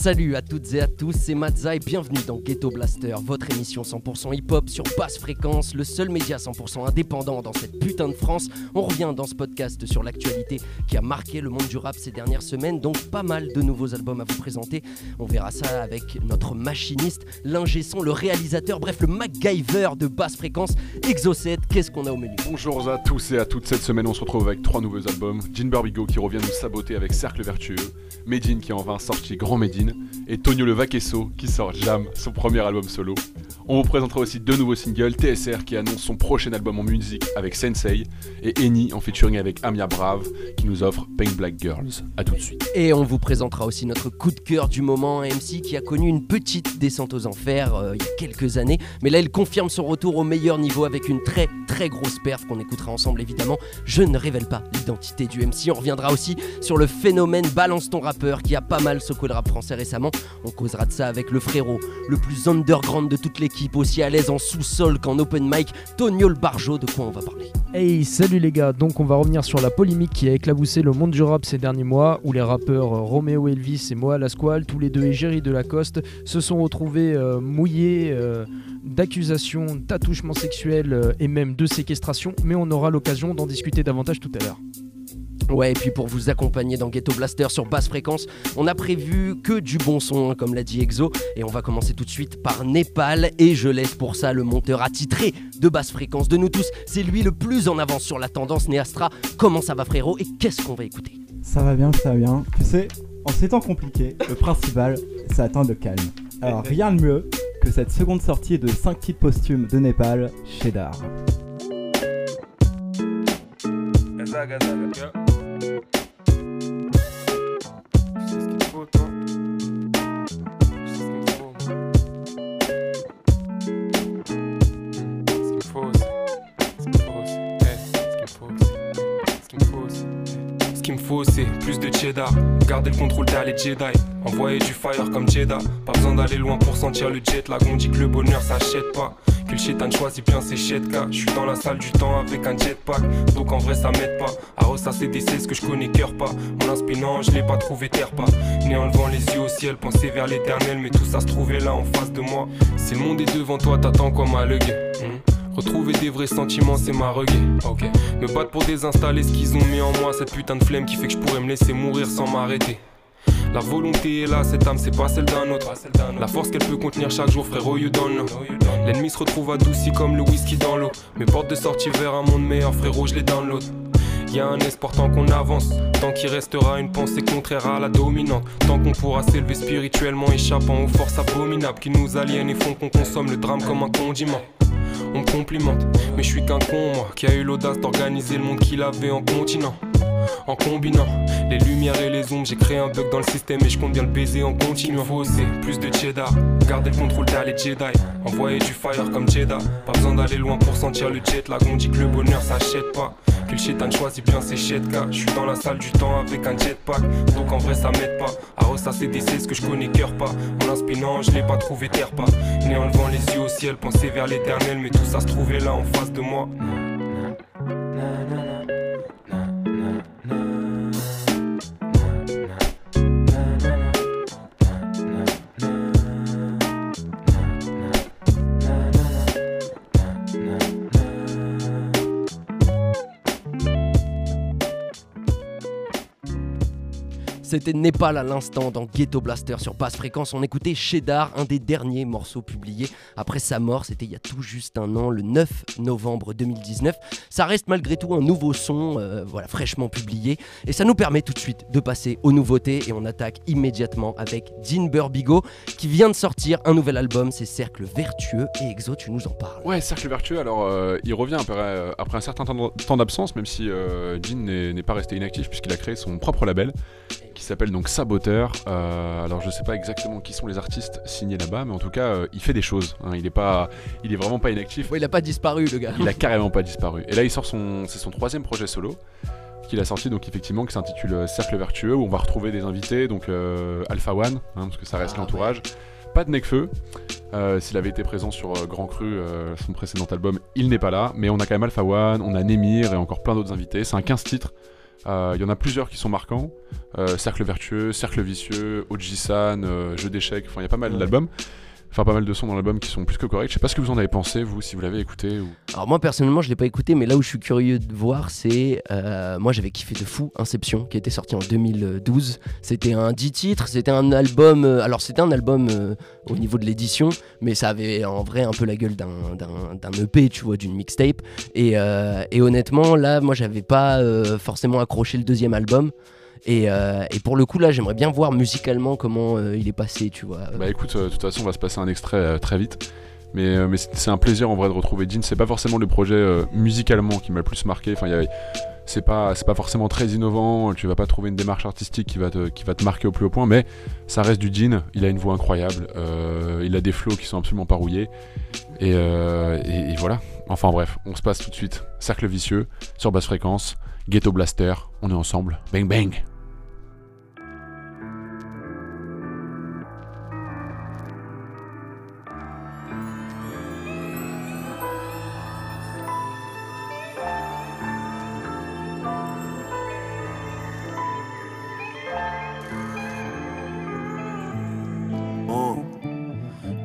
Salut à toutes et à tous, c'est Mazza et bienvenue dans Ghetto Blaster, votre émission 100% hip-hop sur basse fréquence, le seul média 100% indépendant dans cette putain de France. On revient dans ce podcast sur l'actualité qui a marqué le monde du rap ces dernières semaines, donc pas mal de nouveaux albums à vous présenter. On verra ça avec notre machiniste, l'ingé son, le réalisateur, bref le MacGyver de basse fréquence, Exocet. Qu'est-ce qu'on a au menu? Bonjour à tous et à toutes, cette semaine on se retrouve avec trois nouveaux albums. Jean Barbigo qui revient nous saboter avec Cercle Vertueux, Medine qui en va sorti Grand Medine, et Tonio le Vaquesso qui sort Jam, son premier album solo. On vous présentera aussi deux nouveaux singles, TSR qui annonce son prochain album en musique avec Sensei, et Eni en featuring avec Amia Brave qui nous offre Paint Black Girls. A tout de suite. Et on vous présentera aussi notre coup de cœur du moment, MC qui a connu une petite descente aux enfers euh, il y a quelques années, mais là il confirme son retour au meilleur niveau avec une très très grosse perf qu'on écoutera ensemble évidemment. Je ne révèle pas l'identité du MC, on reviendra aussi sur le phénomène Balance ton rappeur qui a pas mal secoué le rap français récemment. On causera de ça avec le frérot, le plus underground de toute l'équipe, aussi à l'aise en sous-sol qu'en open mic, Tonio le Barjo, de quoi on va parler Hey, salut les gars, donc on va revenir sur la polémique qui a éclaboussé le monde du rap ces derniers mois, où les rappeurs euh, Romeo Elvis et Moa Lasquale, tous les deux égéries de Lacoste, se sont retrouvés euh, mouillés euh, d'accusations d'attouchement sexuel euh, et même de séquestration, mais on aura l'occasion d'en discuter davantage tout à l'heure. Ouais, et puis pour vous accompagner dans Ghetto Blaster sur basse fréquence, on a prévu que du bon son, hein, comme l'a dit Exo, et on va commencer tout de suite par Népal, et je laisse pour ça le monteur attitré de basse fréquence de nous tous. C'est lui le plus en avance sur la tendance Néastra. Comment ça va frérot, et qu'est-ce qu'on va écouter? Ça va bien, ça va bien. Tu sais, en ces temps compliqués, le principal, c'est atteindre le calme. Alors rien de mieux que cette seconde sortie de 5 titres posthumes de Népal, Cheddar. Gaza, cheddar. Garder le contrôle d'aller Jedi. Envoyer du fire comme Jeddah. Pas besoin d'aller loin pour sentir le jet lag. On dit que le bonheur s'achète pas. Que le chétan choisit bien ses chetka. Je suis dans la salle du temps avec un jetpack. Donc en vrai, ça m'aide pas. À ressasser des ce que je connais cœur pas. Mon inspirant, je l'ai pas trouvé terre pas. Né en levant les yeux au ciel, penser vers l'éternel. Mais tout ça se trouvait là en face de moi. Si le monde est devant toi, t'attends ma legue Hmm? Retrouver des vrais sentiments, c'est ma reggae. Ok. Me battre pour désinstaller ce qu'ils ont mis en moi. Cette putain de flemme qui fait que je pourrais me laisser mourir sans m'arrêter. La volonté est là, cette âme c'est pas celle d'un autre. La force qu'elle peut contenir chaque jour, frérot, you don't know. L'ennemi se retrouve adouci comme le whisky dans l'eau. Mes portes de sortie vers un monde meilleur, frérot, je les download. Y a un espoir tant qu'on avance, tant qu'il restera une pensée contraire à la dominante, tant qu'on pourra s'élever spirituellement, échappant aux forces abominables qui nous aliènent et font qu'on consomme le drame comme un condiment. On me complimente, mais je suis qu'un con, moi, qui a eu l'audace d'organiser le monde qu'il avait en continent. En combinant les lumières et les ombres, j'ai créé un bug dans le système et je compte bien le baiser en continuant. Faut oser plus de cheddar, garder le contrôle d'aller Jedi. Envoyer du fire comme Jeddah. Pas besoin d'aller loin pour sentir le jet lag. On dit que le bonheur s'achète pas. Le choisit bien ses chetka. Je suis dans la salle du temps avec un jetpack. Donc en vrai, ça m'aide pas. À ressasser des ce que je connais cœur pas. Mon inspirant, je l'ai pas trouvé terre pas. Né en levant les yeux au ciel, penser vers l'éternel. Mais tout ça se trouvait là en face de moi. C'était Népal à l'instant dans Ghetto Blaster sur basse fréquence. On écoutait Cheddar, un des derniers morceaux publiés après sa mort. C'était il y a tout juste un an, le 9 novembre 2019. Ça reste malgré tout un nouveau son, euh, voilà, fraîchement publié. Et ça nous permet tout de suite de passer aux nouveautés. Et on attaque immédiatement avec Dean Burbigo qui vient de sortir un nouvel album. C'est Cercle Vertueux. Et Exo, tu nous en parles. Ouais, Cercle Vertueux, alors euh, il revient après, euh, après un certain temps d'absence, même si euh, n'est n'est pas resté inactif puisqu'il a créé son propre label qui s'appelle donc Saboteur. Euh, alors je sais pas exactement qui sont les artistes signés là-bas, mais en tout cas euh, il fait des choses. hein. Il est pas, il est vraiment pas inactif. Ouais, il a pas disparu, le gars. Il a carrément pas disparu. Et là il sort son, c'est son troisième projet solo qu'il a sorti donc effectivement qui s'intitule euh, Cercle Vertueux où on va retrouver des invités donc euh, Alpha One hein, parce que ça reste Ah, l'entourage. Pas de Necfeu. Euh, S'il avait été présent sur euh, Grand Cru, son précédent album, il n'est pas là. Mais on a quand même Alpha One, on a Nemir et encore plein d'autres invités. C'est un 15 titres. Euh, Il y en a plusieurs qui sont marquants. Euh, Cercle vertueux, Cercle vicieux, Oji-san, euh, Jeu d'échecs, enfin il y a pas mal Ouais. Enfin pas mal de sons dans l'album qui sont plus que corrects. Je sais pas ce que vous en avez pensé, vous, si vous l'avez écouté. Ou... Alors moi personnellement je l'ai pas écouté mais là où je suis curieux de voir c'est euh, moi j'avais kiffé de fou Inception qui était sorti en 2012 c'était un 10 titres c'était un album euh, alors c'était un album euh, au niveau de l'édition mais ça avait en vrai un peu la gueule d'un, EP tu vois d'une mixtape et, et honnêtement là moi j'avais pas forcément accroché le deuxième album et, euh, et pour le coup là j'aimerais bien voir musicalement comment euh, il est passé tu vois Bah écoute, euh, de toute façon, on va se passer un extrait très vite. Mais, c'est un plaisir en vrai de retrouver Jean. C'est pas forcément le projet musicalement qui m'a le plus marqué. Enfin, c'est pas, forcément très innovant. Tu vas pas trouver une démarche artistique qui va te, qui va te marquer au plus haut point. Mais ça reste du Jean. Il a une voix incroyable. il a des flows qui sont absolument pas rouillés. Et, euh, et- et voilà. Enfin bref, on se passe tout de suite. Cercle vicieux, sur basse fréquence, Ghetto Blaster. On est ensemble. Bang bang.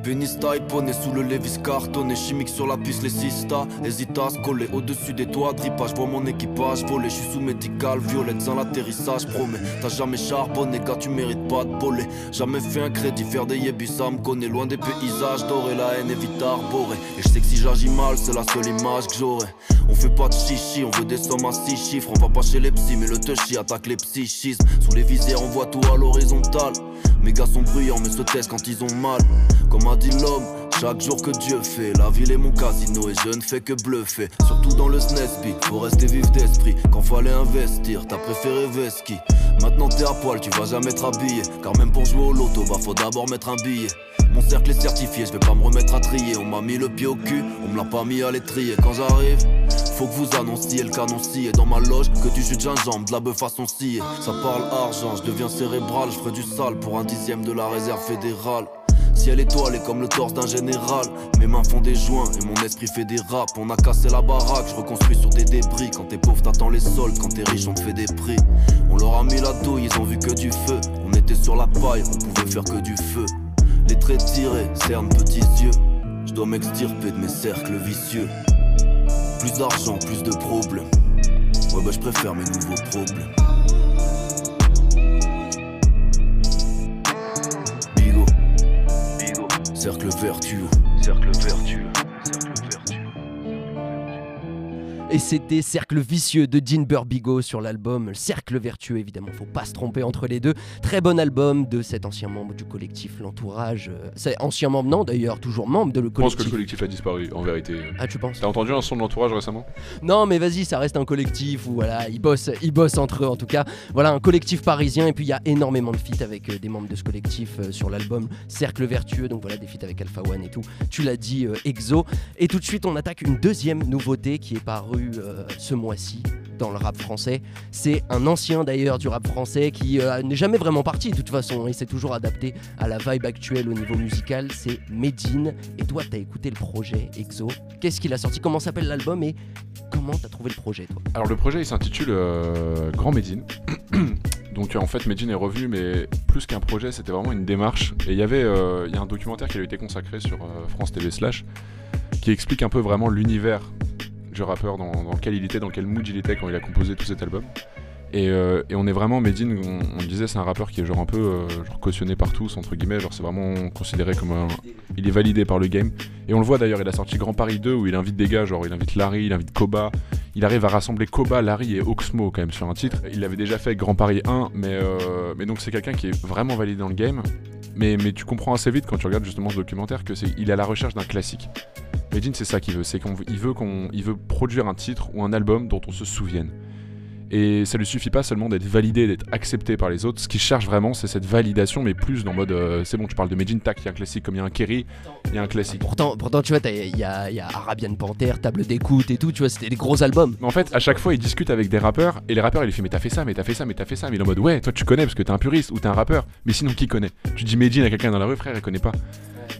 Pénis poney sous le Levis cartonné Chimique sur la puce, les sistas Hésite à se coller au-dessus des toits. Drippage, vois mon équipage voler. Je suis sous médical, violette sans l'atterrissage. Promets, t'as jamais charbonné. Car tu mérites pas de voler. Jamais fait un crédit, faire des yébus Ça me connaît. Loin des paysages Doré, la haine est vite arborée. Et je sais que si j'agis mal, c'est la seule image que j'aurai. On fait pas de chichi, on veut des sommes à six chiffres. On va pas chez les psys, mais le touchy attaque les psychismes. Sous les visières, on voit tout à l'horizontale. Mes gars sont bruyants mais se taisent quand ils ont mal. Comme l'homme, chaque jour que Dieu fait La ville est mon casino et je ne fais que bluffer. Surtout dans le SNESB, faut rester vif d'esprit. Quand fallait investir, t'as préféré Veski Maintenant t'es à poil, tu vas jamais te habiller Car même pour jouer au loto, bah faut d'abord mettre un billet. Mon cercle est certifié, je vais pas me remettre à trier. On m'a mis le pied au cul, on me l'a pas mis à l'étrier. Quand j'arrive, faut que vous annonciez le canon Dans ma loge, que du jus de gingembre, de la bœuf façon Ça parle argent, je deviens cérébral Je ferai du sale pour un dixième de la réserve fédérale Ciel étoilé comme le torse d'un général. Mes mains font des joints et mon esprit fait des raps On a cassé la baraque, je reconstruis sur des débris. Quand t'es pauvre t'attends les soldes, quand t'es riche on te fait des prix. On leur a mis la douille, ils ont vu que du feu. On était sur la paille, on pouvait faire que du feu. Les traits tirés, cernent petits yeux. Je dois m'extirper de mes cercles vicieux. Plus d'argent, plus de problèmes. Ouais bah je préfère mes nouveaux problèmes cercle vertueux, cercle vertueux, Et c'était Cercle vicieux de Dean Burbigo sur l'album Cercle vertueux, évidemment, faut pas se tromper entre les deux. Très bon album de cet ancien membre du collectif L'Entourage. euh, C'est ancien membre, non d'ailleurs, toujours membre de le Je pense que collectif. le collectif a disparu, en vérité. Ah, tu penses? T'as entendu un son de l'entourage récemment? Non, mais vas-y, ça reste un collectif où voilà, ils bossent, ils bossent entre eux en tout cas. Voilà, un collectif parisien et puis il y a énormément de feats avec euh, des membres de ce collectif euh, sur l'album Cercle vertueux. Donc voilà, des feats avec Alpha One et tout. Tu l'as dit, euh, Exo. Et tout de suite, on attaque une deuxième nouveauté qui est parue euh, ce mois-ci dans le rap français. C'est un ancien d'ailleurs du rap français qui euh, n'est jamais vraiment parti de toute façon. Il s'est toujours adapté à la vibe actuelle au niveau musical. C'est Medine. Et toi, t'as écouté le projet Exo. Qu'est-ce qu'il a sorti? Comment s'appelle l'album? Et comment t'as trouvé le projet toi? Alors le projet il s'intitule euh, Grand Médine. Donc en fait Medine est revenu mais plus qu'un projet c'était vraiment une démarche. Et il y avait y a un documentaire qui a été consacré sur France TV slash qui explique un peu vraiment l'univers du rappeur dans, lequel il était, dans quel mood il était quand il a composé tout cet album. Et, euh, on est vraiment Medine, on, disait c'est un rappeur qui est genre un peu euh, cautionné par tous entre guillemets, genre c'est vraiment considéré comme un, il est validé par le game. Et on le voit d'ailleurs, il a sorti Grand Paris 2 où il invite des gars, genre il invite Larry, il invite Koba, il arrive à rassembler Koba, Larry et Oxmo quand même sur un titre. Il l'avait déjà fait Grand Paris 1, mais, euh, mais donc c'est quelqu'un qui est vraiment validé dans le game. Mais, mais tu comprends assez vite quand tu regardes justement ce documentaire que c'est il est à la recherche d'un classique. Medine c'est ça qu'il veut, c'est qu'on il veut qu'on il veut produire un titre ou un album dont on se souvienne. Et ça lui suffit pas seulement d'être validé, d'être accepté par les autres. Ce qu'il cherche vraiment, c'est cette validation, mais plus dans mode euh, c'est bon, tu parles de Medine, tac, il y a un classique comme il y a un Kerry, il y a un classique. Pourtant, pourtant tu vois, il y y a Arabian Panther, Table d'écoute et tout, tu vois, c'était des gros albums. Mais en fait, à chaque fois, il discute avec des rappeurs et les rappeurs, il lui fait Mais t'as fait ça, mais t'as fait ça, mais t'as fait ça. Mais il est en mode Ouais, toi tu connais parce que t'es un puriste ou t'es un rappeur. Mais sinon, qui connaît? Tu dis Medine à quelqu'un dans la rue, frère, il connaît pas.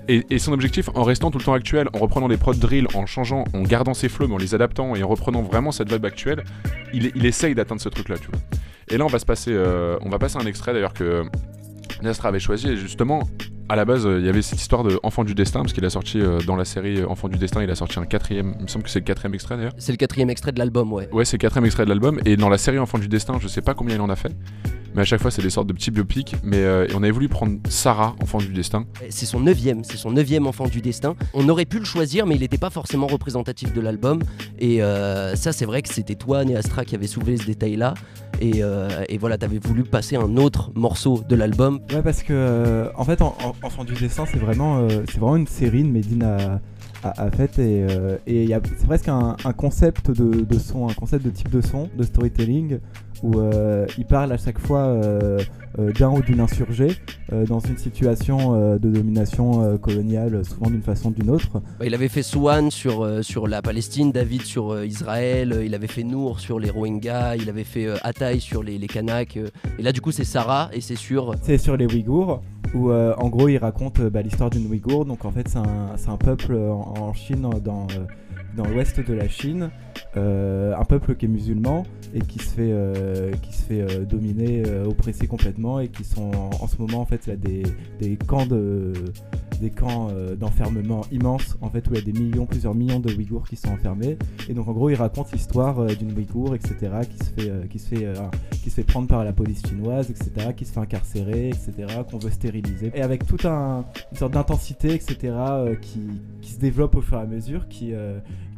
Et, son objectif, en restant tout le temps actuel, en reprenant des prods drill, en changeant, en gardant ses flows, mais en les adaptant et en reprenant vraiment cette vibe actuelle, il, essaye d'atteindre ce truc-là, tu vois. Et là, on va se passer, euh, on va passer un extrait d'ailleurs que Nestra avait choisi. Et justement, à la base, euh, il y avait cette histoire de Enfant du Destin, parce qu'il a sorti euh, dans la série euh, Enfant du Destin, il a sorti un quatrième. Il me semble que c'est le quatrième extrait d'ailleurs. C'est le quatrième extrait de l'album, ouais. Ouais, c'est le quatrième extrait de l'album. Et dans la série Enfant du Destin, je sais pas combien il en a fait. Mais à chaque fois, c'est des sortes de petits biopics. Mais euh, on avait voulu prendre Sarah, Enfant du Destin. C'est son neuvième, c'est son neuvième enfant du destin. On aurait pu le choisir, mais il n'était pas forcément représentatif de l'album. Et euh, ça, c'est vrai que c'était toi, Néastra, qui avait soulevé ce détail-là. Et, euh, et voilà, t'avais voulu passer un autre morceau de l'album. Ouais, parce que euh, en fait, en, en- Enfant du dessin, c'est vraiment, euh, c'est vraiment une série de Medine a, a, a faite et euh, c'est presque un, concept de son, un concept de type de son, de storytelling, où euh, il parle à chaque fois euh, euh, d'un ou d'une insurgée dans une situation de domination coloniale, souvent d'une façon ou d'une autre. Bah, il avait fait Swan sur, sur la Palestine, David sur Israël, il avait fait Nour sur les Rohingyas, il avait fait Ataï sur les, les Kanaks. et là, du coup, c'est Sarah, et c'est sur. C'est sur les Ouïghours, où euh, en gros il raconte bah, l'histoire d'une Ouïghour. Donc en fait, c'est un, un peuple en, en Chine, dans, dans l'ouest de la Chine, euh, un peuple qui est musulman et qui se fait, euh, qui se fait euh, dominer, euh, oppresser complètement et qui sont en, ce moment en fait il y a des, des camps de des camps d'enfermement immenses en fait où il y a des millions, plusieurs millions de Ouïghours qui sont enfermés et donc en gros il raconte l'histoire d'une Ouïghour etc qui se fait qui se fait qui se fait prendre par la police chinoise, etc., qui se fait incarcérer, etc., qu'on veut stériliser. Et avec toute un, une sorte d'intensité, etc., qui, qui se développe au fur et à mesure, qui,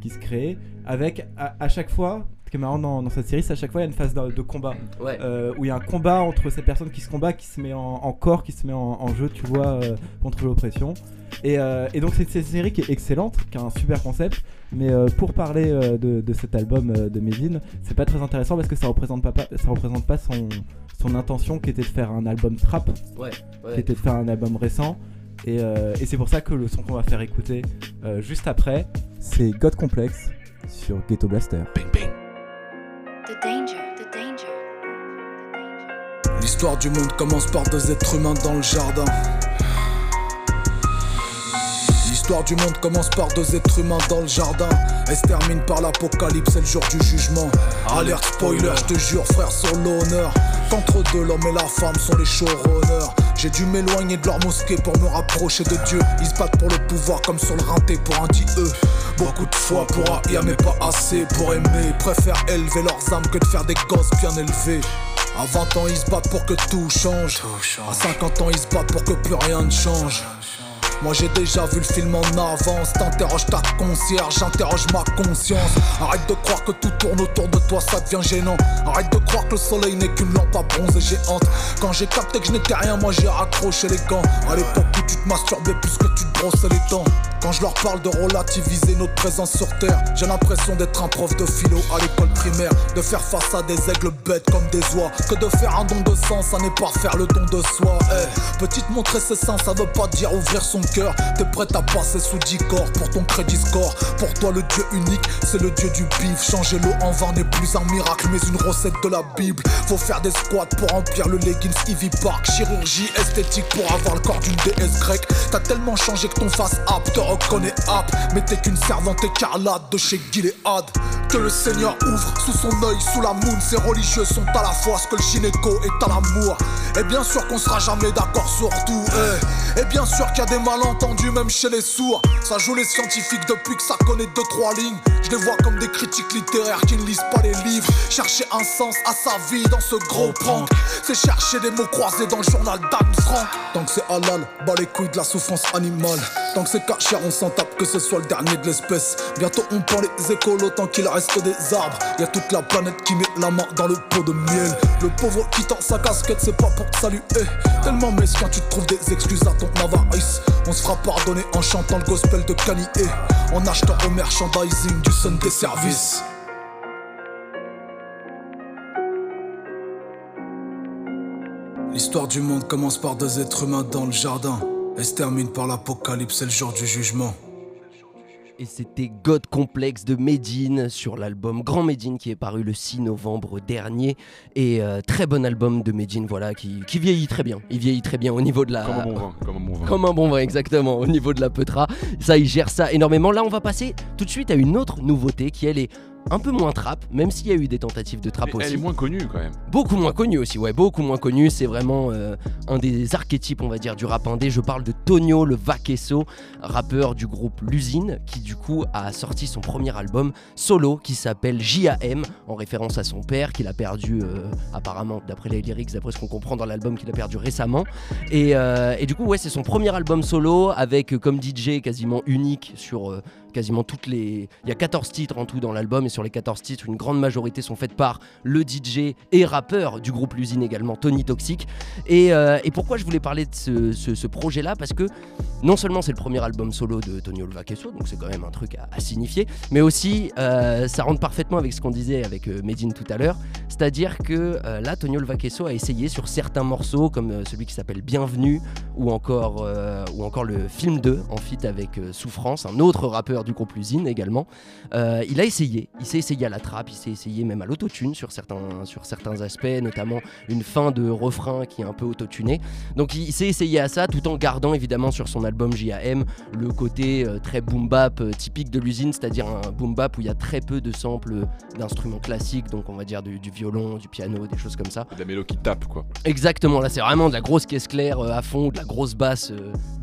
qui se crée, avec à, à chaque fois, ce qui est marrant dans, dans cette série, c'est à chaque fois il y a une phase de, de combat, Ouais. euh, où il y a un combat entre ces personnes qui se combattent, qui se met en, en corps, qui se met en, en jeu, tu vois, euh, contre l'oppression. Et, euh, et donc c'est une série qui est excellente, qui a un super concept, mais pour parler de, de cet album de Medine, c'est pas très intéressant parce que ça représente pas, pas- ça représente pas son, son intention qui était de faire un album trap, Ouais, ouais. qui était de faire un album récent. Et, euh, et c'est pour ça que le son qu'on va faire écouter euh, juste après, c'est God Complex sur Ghetto Blaster. The danger, the danger. L'histoire du monde commence par deux êtres humains dans le jardin. L'histoire du monde commence par deux êtres humains dans le jardin. Elle se termine par l'apocalypse, c'est le jour du jugement. Alerte spoiler, je te jure, frère, sur l'honneur. Qu'entre deux, l'homme et la femme sont les showrunners. J'ai dû m'éloigner de leur mosquée pour me rapprocher de Dieu. Ils se battent pour le pouvoir comme sur le rinté pour un dit eux. Beaucoup de fois pour haïr, mais pas assez pour aimer. Préfèrent élever leurs âmes que de faire des gosses bien élevés. À 20 ans, ils se battent pour que tout change. À 50 ans, ils se battent pour que plus rien ne change. Moi j'ai déjà vu le film en avance. T'interroges ta concierge, j'interroge ma conscience. Arrête de croire que tout tourne autour de toi, ça devient gênant. Arrête de croire que le soleil n'est qu'une lampe à bronze géante Quand j'ai capté que je n'étais rien, moi j'ai raccroché les gants. À l'époque tu te masturbais plus que tu te brossais les dents. Quand je leur parle de relativiser notre présence sur terre J'ai l'impression d'être un prof de philo à l'école primaire De faire face à des aigles bêtes comme des oies Que de faire un don de sang, ça n'est pas faire le don de soi. Eh, Petite montrer ses seins, ça veut pas dire ouvrir son cœur. T'es prête à passer sous 10 corps pour ton crédit score. Pour toi le dieu unique, c'est le dieu du bif. Changer l'eau en vin n'est plus un miracle mais une recette de la bible. Faut faire des squats pour remplir le leggings Ivy Park. Chirurgie esthétique pour avoir le corps d'une déesse T'as tellement changé que ton face app te reconnaît app. Mais t'es qu'une servante écarlate de chez Gilead. Que le Seigneur ouvre sous son œil, sous la moon Ces religieux sont à la fois ce que le gynéco est à l'amour. Et bien sûr qu'on sera jamais d'accord sur tout eh. Et bien sûr qu'il y a des malentendus même chez les sourds. Ça joue les scientifiques depuis que ça connaît deux trois lignes. Je les vois comme des critiques littéraires qui Chercher un sens à sa vie dans ce gros prank C'est chercher des mots croisés dans le journal Frank Tant que c'est halal, bas les couilles de la souffrance animale. Tant que c'est cachère on s'en tape que ce soit le dernier de l'espèce. Bientôt on prend les écolos tant qu'il reste des arbres. Y toute la planète qui met la main dans le pot de miel. Le pauvre qui tend sa casquette c'est pas pour te saluer. Tellement mesquin tu trouves des excuses à ton avarice. On se fera pardonner en chantant le gospel de Kanye. En achetant au merchandising du Sunday Service L'histoire du monde commence par deux êtres humains dans le jardin. Elle se termine par l'apocalypse, c'est le jour du jugement. Et c'était God Complex de Medine sur l'album Grand Medine qui est paru le 6 novembre dernier. Et euh, très bon album de Medine, voilà, qui, qui vieillit très bien. Il vieillit très bien au niveau de la. Comme un bon vin. Comme un bon vin. Comme un bon vin, exactement, au niveau de la Petra. Ça, il gère ça énormément. Là, on va passer tout de suite à une autre nouveauté qui, elle, est un peu moins trap, même s'il y a eu des tentatives de trap aussi. Elle est moins connue quand même. Beaucoup moins connu aussi, ouais, beaucoup moins connu. C'est vraiment euh, un des archétypes, on va dire, du rap indé. Je parle de Tonio le Vaquesso, rappeur du groupe L'Usine, qui du coup a sorti son premier album solo qui s'appelle JAM, en référence à son père qu'il a perdu, euh, apparemment, d'après les lyrics, d'après ce qu'on comprend dans l'album, qu'il a perdu récemment. Et, euh, et du coup, ouais, c'est son premier album solo avec comme DJ quasiment unique sur quasiment toutes les. Il y a 14 titres en tout dans l'album, et sur les 14 titres, une grande majorité sont faites par le DJ et rappeur du groupe L'Usine également, Tony Toxic. Et, euh, et pourquoi je voulais parler de ce, ce- projet-là? Parce que non seulement c'est le premier album solo de Tony Olvaquesso, donc c'est quand même un truc à, signifier, mais aussi euh, ça rentre parfaitement avec ce qu'on disait avec euh, Medine tout à l'heure, c'est-à-dire que là, Tony Olvaquesso a essayé sur certains morceaux, comme celui qui s'appelle Bienvenue, ou encore, ou encore le film 2 en feat avec Souffrance, un autre rappeur du groupe L'Usine également. Euh, il a essayé, il s'est essayé à la trappe, il s'est essayé même à l'autotune sur certains, sur certains aspects, notamment une fin de refrain qui est un peu autotuné. Donc il, s'est essayé à ça tout en gardant évidemment sur son album JAM le côté euh, très boom bap euh, typique de l'usine, c'est-à-dire un boom bap où il y a très peu de samples d'instruments classiques, donc on va dire du, du violon, du piano, des choses comme ça. De la mélo qui tape quoi. Exactement, là c'est vraiment de la grosse caisse claire à fond, de la grosse basse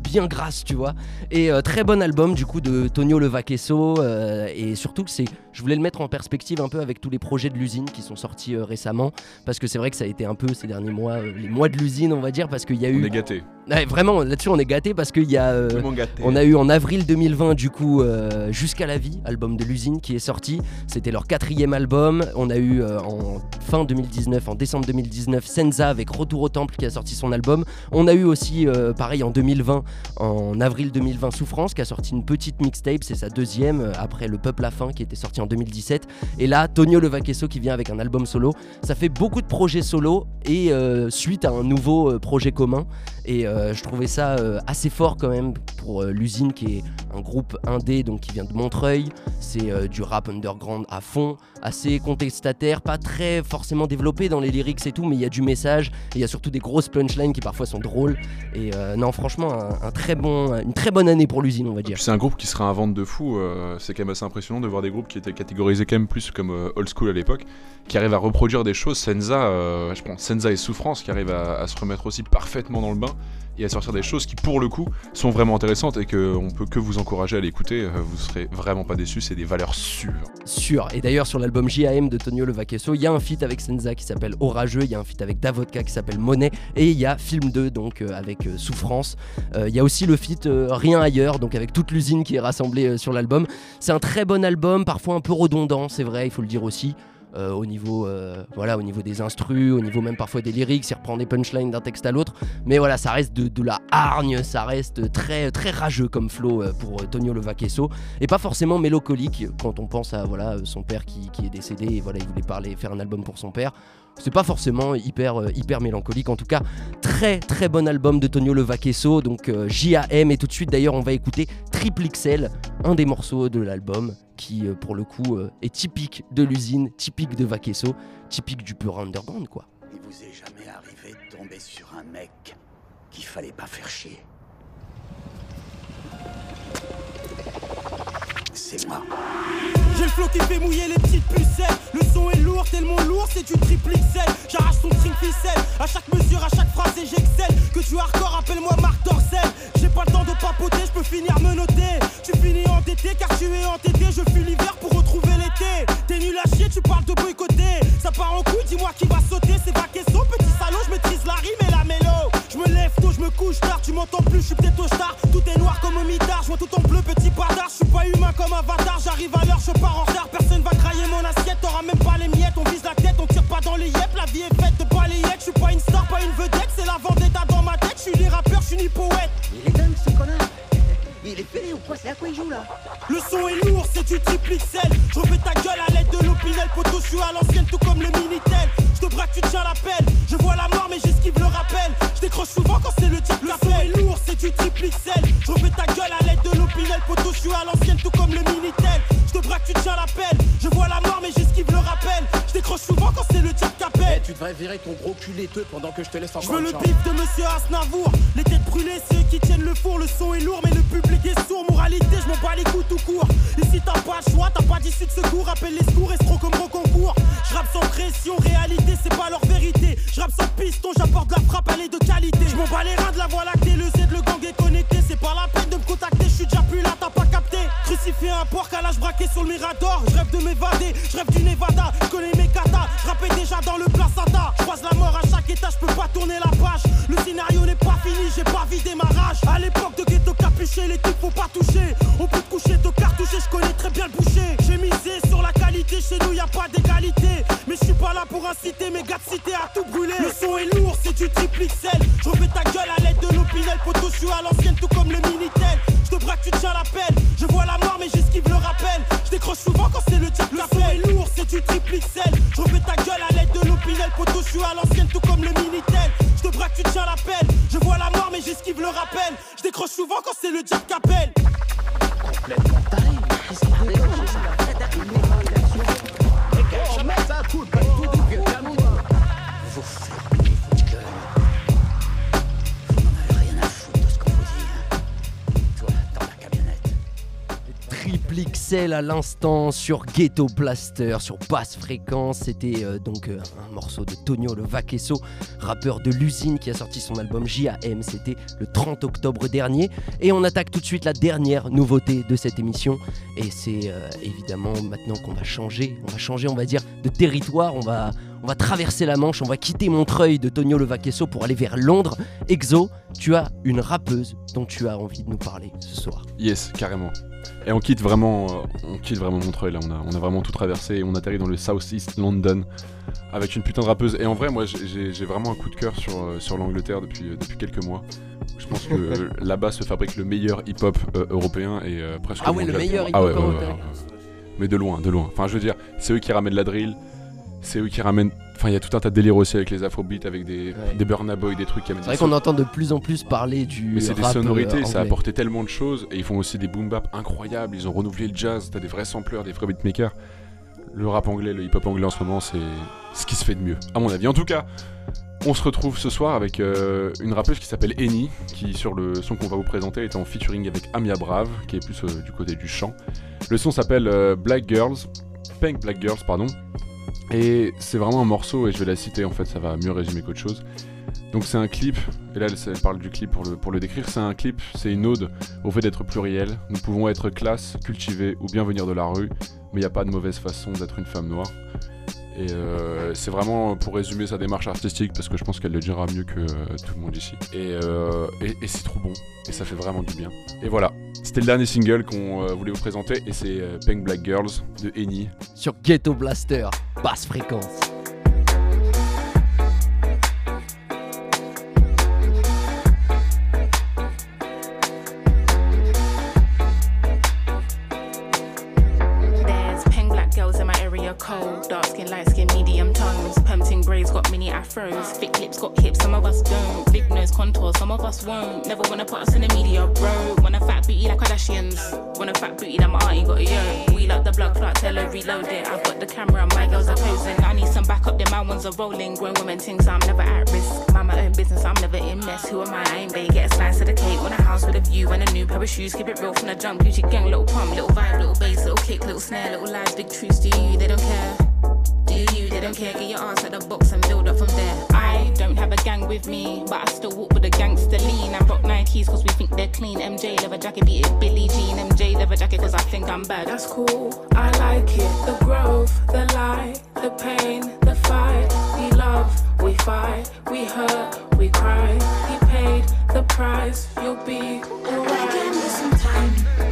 bien grasse, tu vois. Et très bon album du coup de Tonio Le Vaquesso euh, et surtout que c'est, je voulais le mettre en perspective un peu avec tous les projets de l'usine qui sont sortis euh, récemment parce que c'est vrai que ça a été un peu ces derniers mois, euh, les mois de l'usine on va dire parce qu'il y a On eu, est gâté. Ouais, vraiment là-dessus on est gâté parce qu'il y a le on a eu en avril 2020 du coup Jusqu'à la vie, album de l'usine qui est sorti. C'était leur quatrième album. On a eu en fin 2019, en décembre 2019, Senza avec Retour au Temple qui a sorti son album. On a eu aussi, pareil, en 2020, en avril 2020, Souffrance qui a sorti une petite mixtape, c'est sa deuxième, euh, après Le Peuple à fin qui était sorti en 2017. Et là, Tonio Le Vaquesso qui vient avec un album solo. Ça fait beaucoup de projets solo et euh, suite à un nouveau euh, projet commun. Et euh, je trouvais ça euh, assez fort quand même pour euh, l'usine qui est un groupe indé donc qui vient de Montreuil. C'est du rap underground à fond, assez contestataire, pas très forcément développé dans les lyrics et tout, mais il y a du message et il y a surtout des grosses punchlines qui parfois sont drôles. Et non, franchement, un, un très bon, une très bonne année pour l'usine, on va dire. C'est un groupe qui se réinvente de fou. c'est quand même assez impressionnant de voir des groupes qui étaient catégorisés quand même plus comme old school à l'époque, qui arrivent à reproduire des choses. Senza, je prends Senza et Souffrance, qui arrivent à se remettre aussi parfaitement dans le bain et à sortir des choses qui, pour le coup, sont vraiment intéressantes et qu'on peut que vous encourager à l'écouter. euh, vous serez vraiment pas déçus. C'est des valeurs sûres. sûr. Et d'ailleurs, sur l'album JAM de Tonio Le Vaquesso, il y a un feat avec Senza qui s'appelle Orageux, il y a un feat avec Davodka qui s'appelle Monet, et il y a Film 2, donc euh, avec euh, Souffrance. Il y a aussi le feat Rien ailleurs, donc avec toute l'usine qui est rassemblée sur l'album. C'est un très bon album, parfois un peu redondant, c'est vrai, il faut le dire aussi. Euh, au niveau euh, voilà au niveau des instrus au niveau même parfois des lyrics il reprend des punchlines d'un texte à l'autre. Mais voilà ça reste de, de la hargne ça reste très rageux comme flow euh, pour Tonio Le Vaquesso et pas forcément mélancolique quand on pense à voilà son père qui, qui est décédé et voilà il voulait parler faire un album pour son père c'est pas forcément hyper euh, hyper mélancolique. En tout cas très très bon album de Tonio Le Vaquesso donc euh, JAM et tout de suite d'ailleurs on va écouter Triple XL un des morceaux de l'album qui euh, pour le coup est typique de l'usine typique de Vaquesso typique du pur underground quoi. Il vous est jamais arrivé de tomber sur un mec qu'il fallait pas faire chier C'est moi. J'ai le flow qui fait mouiller les petites pucelles. Le son est lourd, tellement lourd, c'est du triple XL. J'arrache ton string ficelle. À chaque mesure, à chaque phrase, et j'excelle. Que tu hardcore, appelle-moi Marc Dorcel. J'ai pas le temps de papoter, je peux finir me noter. Tu finis entêté car tu es entêté. Je fuis l'hiver pour retrouver l'été. T'es nul à chier, tu parles de boycotter. Ça part en couille, dis-moi qui va sauter. C'est pas question, petit salaud, je maîtrise la rime et la mélo. Je me lève tôt, je me couche tard, tu m'entends plus, je suis peut-être au star. Tout est noir comme au mitard, je vois tout en bleu, petit bâtard. Je suis pas humain comme avatar, j'arrive à l'heure, je pars en retard. Personne va crailler mon assiette, t'auras même pas les miettes. On vise la tête, on tire pas dans les yep. La vie est faite de balayettes, je suis pas une star, pas une vedette. C'est la vendetta dans ma tête, je suis ni rappeur, je suis ni poète. Il est dingue ce connard. Il est fêlé ou quoi? C'est à quoi il joue là? Le son est lourd, c'est du triple XL. Je refais ta gueule à l'aide de l'opinel. Poto, je suis à l'ancienne, tout comme le Minitel. Je te braque, tu tiens l'appel. Je vois la mort, mais j'esquive décroche souvent quand c'est le diable. Le son est lourd, c'est du triple XL. Je refais ta gueule à l'aide de l'opinel. Poto, je suis à l'ancienne, tout comme le Minitel. Je te braque, tu tiens l'appel. Je vois la mort, mais j'esquive le rappel. Je décroche souvent quand c'est le diable qui appelle. tu devrais virer ton gros cul laiteux pendant que je te laisse Je encore veux le bif de monsieur Asnavour Les têtes brûlées, c'est eux qui tiennent le four Le son est lourd mais le public est sourd Moralité, je m'en bats les coups tout court Ici t'as pas le choix, t'as pas d'issue de secours Appelle les secours, escrocs comme gros concours Je rappe sans pression, réalité c'est pas leur vérité. Je rappe sans piston, j'apporte la frappe, elle est de qualité. Je m'en bats les reins de la voie lactée, le Z, le gang est connecté. C'est pas la peine de me contacter, je suis déjà plus là, t'as pas capté. Crucifié un porc à l'âge braqué sur le mirador. Je rêve de m'évader, je rêve du Nevada. Connais mes katas, je rappais déjà dans le placenta. Je croise la mort à chaque étage, peux pas tourner la page. Le scénario n'est pas fini, j'ai pas vidé ma rage. À l'époque de ghetto capuché, les types faut pas toucher. On peut te coucher, te cartoucher, je connais très bien le boucher. J'ai misé sur la qualité, chez nous y a pas d'égalité pour inciter mes gars de cité à tout brûler. Le son est lourd, c'est du triple XL Je refais ta gueule à l'aide de l'opinel Poto, je suis à l'ancienne tout comme le Minitel. Je te braque, tu tiens la pelle Je vois la mort mais j'esquive le rappel. Je décroche souvent quand c'est le diable Le son est lourd, c'est du triple XL Je refais ta gueule à l'aide de l'opinel Poto, je suis à l'ancienne tout comme le Minitel. Je te braque, tu tiens la pelle Je vois la mort mais j'esquive le rappel. Je décroche souvent quand c'est le diable qui À l'instant sur Ghetto Blaster, sur basse fréquence. C'était euh, donc euh, un morceau de Tonio le Vaquesso, rappeur de l'usine qui a sorti son album JAM. C'était le 30 octobre dernier. Et on attaque tout de suite la dernière nouveauté de cette émission. Et c'est euh, évidemment maintenant qu'on va changer. On va changer, on va dire, de territoire. On va, on va traverser la Manche. On va quitter Montreuil de Tonio le Vaquesso pour aller vers Londres. Exo, tu as une rappeuse dont tu as envie de nous parler ce soir. Yes, carrément. Et on quitte vraiment, euh, on quitte vraiment Montreuil là. On a, on a vraiment tout traversé et on atterrit dans le South East London avec une putain de rappeuse. Et en vrai, moi, j'ai- vraiment un coup de cœur sur, euh, sur l'Angleterre depuis, euh, depuis quelques mois. Je pense que là-bas se fabrique le meilleur hip-hop euh, européen et euh, presque. Ah ouais, le meilleur Ah ouais, hip-hop ouais, ouais, européen. ouais. Mais de loin, de loin. Enfin, je veux dire, c'est eux qui ramènent la drill. C'est eux qui ramènent. Enfin, il y a tout un tas de délires aussi avec les afrobeats, avec des, Ouais. des Burna Boy, des trucs qui C'est vrai qu'on entend de plus en plus parler du. mais c'est des rap, sonorités, euh, ça a apporté tellement de choses. Et ils font aussi des boom bap incroyables. Ils ont renouvelé le jazz, t'as des vrais sampleurs, des vrais beatmakers. Le rap anglais, le hip hop anglais en ce moment, c'est ce qui se fait de mieux, à mon avis. En tout cas, on se retrouve ce soir avec euh, une rappeuse qui s'appelle Eni, qui sur le son qu'on va vous présenter est en featuring avec Amia Brave, qui est plus euh, du côté du chant. Le son s'appelle euh, Black Girls, Pink Black Girls, pardon. Et c'est vraiment un morceau, et je vais la citer en fait, ça va mieux résumer qu'autre chose. Donc c'est un clip, et là elle, parle du clip pour le, décrire, c'est un clip, c'est une ode au fait d'être pluriel. Nous pouvons être classe, cultivés ou bien venir de la rue, mais il n'y a pas de mauvaise façon d'être une femme noire. Et euh, c'est vraiment pour résumer sa démarche artistique, parce que je pense qu'elle le dira mieux que euh, tout le monde ici. Et, euh, et, c'est trop bon, et ça fait vraiment du bien. Et voilà, c'était le dernier single qu'on voulait vous présenter, et c'est Pink Black Girls de Eni. Sur Ghetto Blaster, basse fréquence. Some of us won't. Never wanna put us in the media, bro. Want a fat booty like Kardashians. Want a fat booty that my auntie got a yo. We like the blood clot, tell her reload it. I've got the camera, my girls are posing. I need some backup, then my ones are rolling. Grown women things, I'm never at risk. Mind my own business, I'm never in mess. Who am I? I ain't bae. Get a slice of the cake. Want a house with a view and a new pair of shoes. Keep it real from the jump. Gucci gang, little pump, little vibe, little bass, little kick, little snare, little lies, big truths. Do you? They don't care. Do you? They don't care. Get your ass at the box and build up from there. I don't have a gang with me, but I still walk with a gangster lean. I rock Nikes cause we think they're clean. MJ leather jacket, beat it Billie Jean. MJ leather jacket cause I think I'm bad. That's cool. I like it. The growth, the lie, the pain, the fight. We love, we fight, we hurt, we cry. He paid the price. You'll be alright.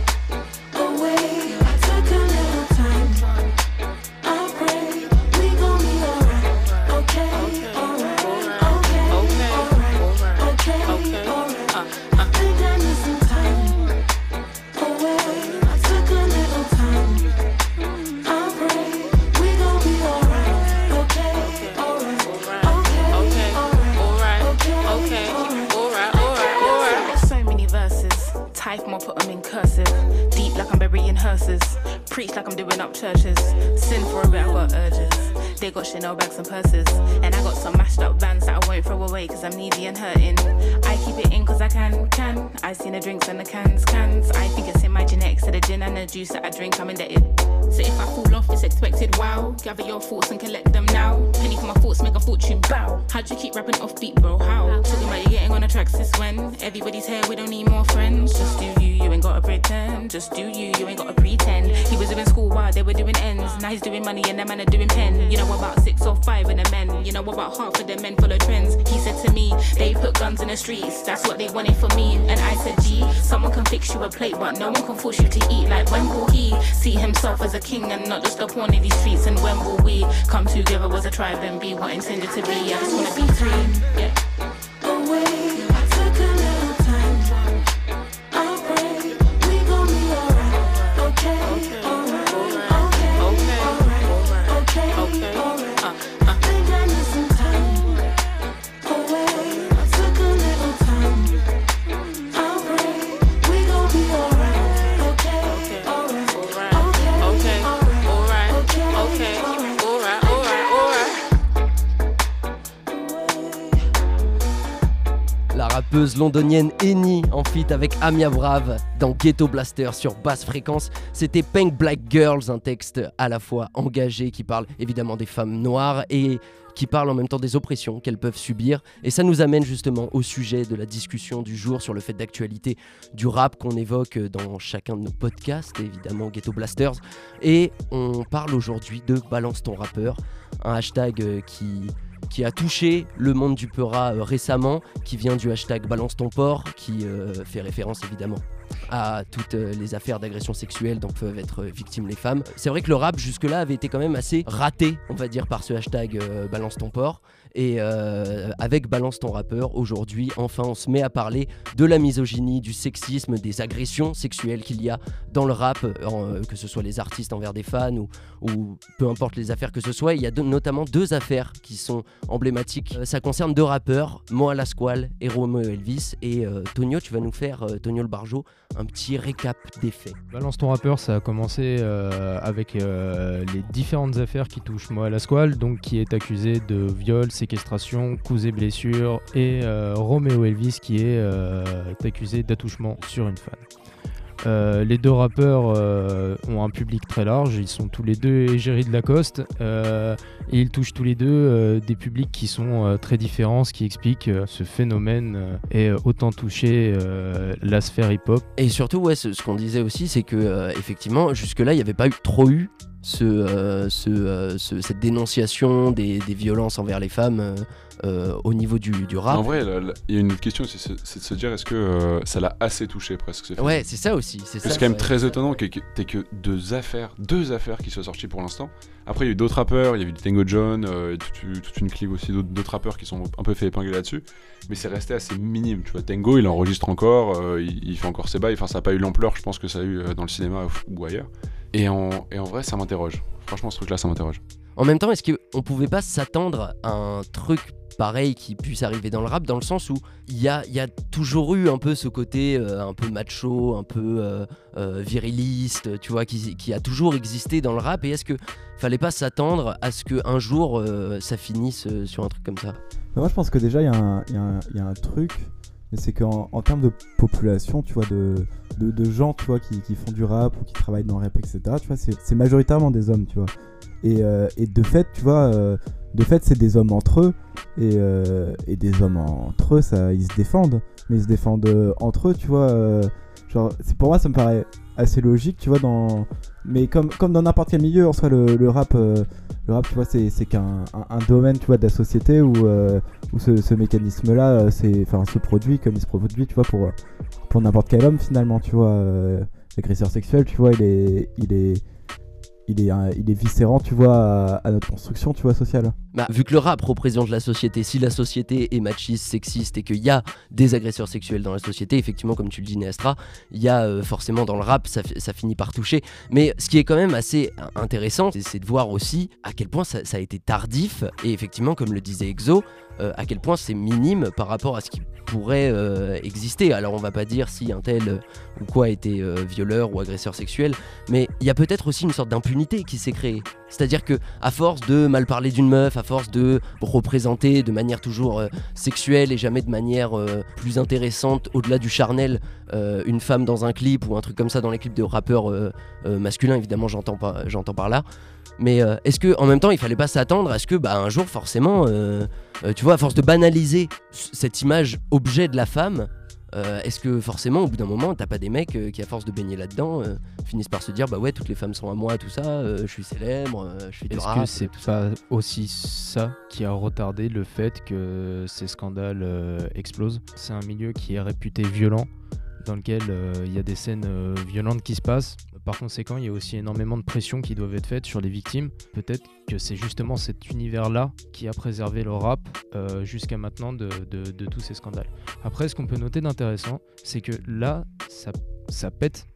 Preach like I'm doing up churches. Sin for a bit, I got urges. They got Chanel bags and purses. And I got some mashed up bands that I won't throw away cause I'm needy and hurting. I keep it in cause I can, can. I seen the drinks and the cans, cans. I think it's in my genetics to the gin and the juice that I drink, I'm indebted. So if I fall off, it's expected, wow. Gather your thoughts and collect them now. Penny for my thoughts, make a fortune, bow. How'd you keep rapping off beat, bro? How? Talking about you getting on the tracks since when? Everybody's here, we don't need more friends. Just do you, you ain't gotta pretend. Just do you, you ain't gotta pretend. He was doing school while they were doing ends. Now he's doing money and the man are doing pen. You know about six or five of the men. You know about half of the men follow trends. He said to me, they put guns in the streets. That's what they wanted for me. And I said, gee, someone can fix you a plate, but no one can force you to eat. Like when will he see himself as a king and not just a pawn in these streets? And when will we come together as a tribe and be what intended to be? I just wanna be free. Yeah. away. Londonienne Eni en feat avec Amia Brave dans Ghetto Blaster sur basse fréquence. C'était Pink Black Girls, un texte à la fois engagé qui parle évidemment des femmes noires et qui parle en même temps des oppressions qu'elles peuvent subir. Et ça nous amène justement au sujet de la discussion du jour sur le fait d'actualité du rap qu'on évoque dans chacun de nos podcasts, évidemment Ghetto Blasters. Et on parle aujourd'hui de Balance ton rappeur, un hashtag qui qui a touché le monde du Peura euh, récemment, qui vient du hashtag Balance ton port, qui euh, fait référence évidemment à toutes euh, les affaires d'agression sexuelle dont peuvent être victimes les femmes. C'est vrai que le rap jusque-là avait été quand même assez raté, on va dire, par ce hashtag Balance ton port. Et euh, avec Balance ton rappeur, aujourd'hui, enfin, on se met à parler de la misogynie, du sexisme, des agressions sexuelles qu'il y a dans le rap, euh, euh, que ce soit les artistes envers des fans ou, peu importe les affaires que ce soit. Il y a notamment deux affaires qui sont emblématiques. Ça concerne deux rappeurs, Moa Lasquale et Romeo Elvis. Et Tonio, tu vas nous faire, Tonio le Barjo, un petit récap des faits. Balance ton rappeur, ça a commencé euh, avec euh, les différentes affaires qui touchent Moa Lasquale, donc qui est accusé de viol, séquestration, coups et blessures, et euh, Romeo Elvis qui est accusé d'attouchement sur une fan. Euh, les deux rappeurs euh, ont un public très large, ils sont tous les deux égérie de Lacoste. Euh, et ils touchent tous les deux des publics qui sont très différents, ce qui explique ce phénomène et autant toucher euh, la sphère hip-hop. Et surtout, ce, qu'on disait aussi, c'est que effectivement, jusque-là, il n'y avait pas eu trop eu ce, ce, ce- cette dénonciation des violences envers les femmes euh, au niveau du, du rap. En vrai, il y a une question, c'est de se dire est-ce que euh, ça l'a assez touché presque ce film Ouais, c'est ça aussi. C'est quand même ouais. très étonnant que t'aies que deux affaires, deux affaires qui soient sorties pour l'instant. Après, il y a eu d'autres rappeurs, il y a eu du Tango John, euh, toute, toute une clique aussi d'autres rappeurs qui sont un peu fait épingler là-dessus. Mais c'est resté assez minime, tu vois. Tango, il enregistre encore, il, il fait encore ses bails. Enfin, ça n'a pas eu l'ampleur, je pense que ça a eu dans le cinéma ou, ou ailleurs. Et en, et en vrai, ça m'interroge. Franchement, ce truc-là, ça m'interroge. En même temps, est-ce qu'on pouvait pas s'attendre à un truc pareil qui puisse arriver dans le rap, dans le sens où il y a, toujours eu un peu ce côté euh, un peu macho, un peu euh, euh, viriliste, tu vois, qui, a toujours existé dans le rap. Et est-ce que fallait pas s'attendre à ce qu'un jour ça finisse sur un truc comme ça? Moi, je pense que déjà, il y, a un- truc, c'est qu'en en termes de population, tu vois, de, gens, tu vois, qui, qui font du rap ou qui travaillent dans le rap, etc., tu vois, c'est majoritairement des hommes, tu vois. Et, euh, et de fait, tu vois, euh, de fait, c'est des hommes entre eux, et, euh, et des hommes entre eux, ça, ils se défendent, mais ils se défendent entre eux, tu vois. genre, pour moi, ça me paraît assez logique, tu vois, dans... Mais comme, comme dans n'importe quel milieu, en soi, le, rap, le rap, tu vois, c'est qu'un un, un domaine, tu vois, de la société où, où ce, mécanisme-là, se produit comme il se produit, tu vois, pour, pour n'importe quel homme, finalement, tu vois. L'agresseur sexuel, tu vois, il est, il est, il est, euh, il est viscérant, tu vois, à, à notre construction, tu vois, sociale. Bah, vu que le rap représente la société, si la société est machiste, sexiste et qu'il y a des agresseurs sexuels dans la société, effectivement, comme tu le dis, Néastra, il y a euh, forcément dans le rap, ça, fi- ça finit par toucher. Mais ce qui est quand même assez intéressant, c'est- de voir aussi à quel point ça, a été tardif et effectivement, comme le disait Exo, euh, à quel point c'est minime par rapport à ce qui pourrait euh, exister. Alors on va pas dire si un tel ou quoi était violeur ou agresseur sexuel, mais il y a peut-être aussi une sorte d'impunité qui s'est créée. C'est-à-dire que à force de mal parler d'une meuf, force de représenter de manière toujours euh, sexuelle et jamais de manière euh, plus intéressante au-delà du charnel euh, une femme dans un clip ou un truc comme ça dans les clips de rappeurs masculins, évidemment j'entends par là. Mais est-ce que en même temps il fallait pas s'attendre à ce que bah, un jour forcément, tu vois, à force de banaliser cette image objet de la femme, euh, est-ce que forcément au bout d'un moment t'as pas des mecs euh, qui à force de baigner là-dedans euh, finissent par se dire bah ouais toutes les femmes sont à moi tout ça, je suis célèbre, je fais du Est-ce que c'est pas aussi ça qui a retardé le fait que ces scandales explosent? C'est un milieu qui est réputé violent, dans lequel il y a des scènes violentes qui se passent. Par conséquent, il y a aussi énormément de pression qui doivent être faites sur les victimes. Peut-être que c'est justement cet univers-là qui a préservé le rap euh, jusqu'à maintenant de, tous ces scandales. Après, ce qu'on peut noter d'intéressant, c'est que là, ça, ça pète,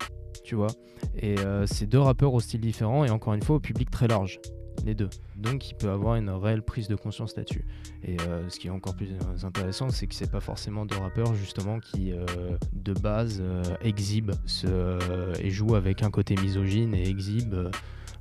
tu vois. Et euh, c'est deux rappeurs au style différent et encore une fois au public très large, les deux. Donc il peut avoir une réelle prise de conscience là-dessus. Et euh, ce qui est encore plus intéressant, c'est que c'est pas forcément deux rappeurs justement qui euh, de base euh, exhibent et jouent avec un côté misogyne et exhibent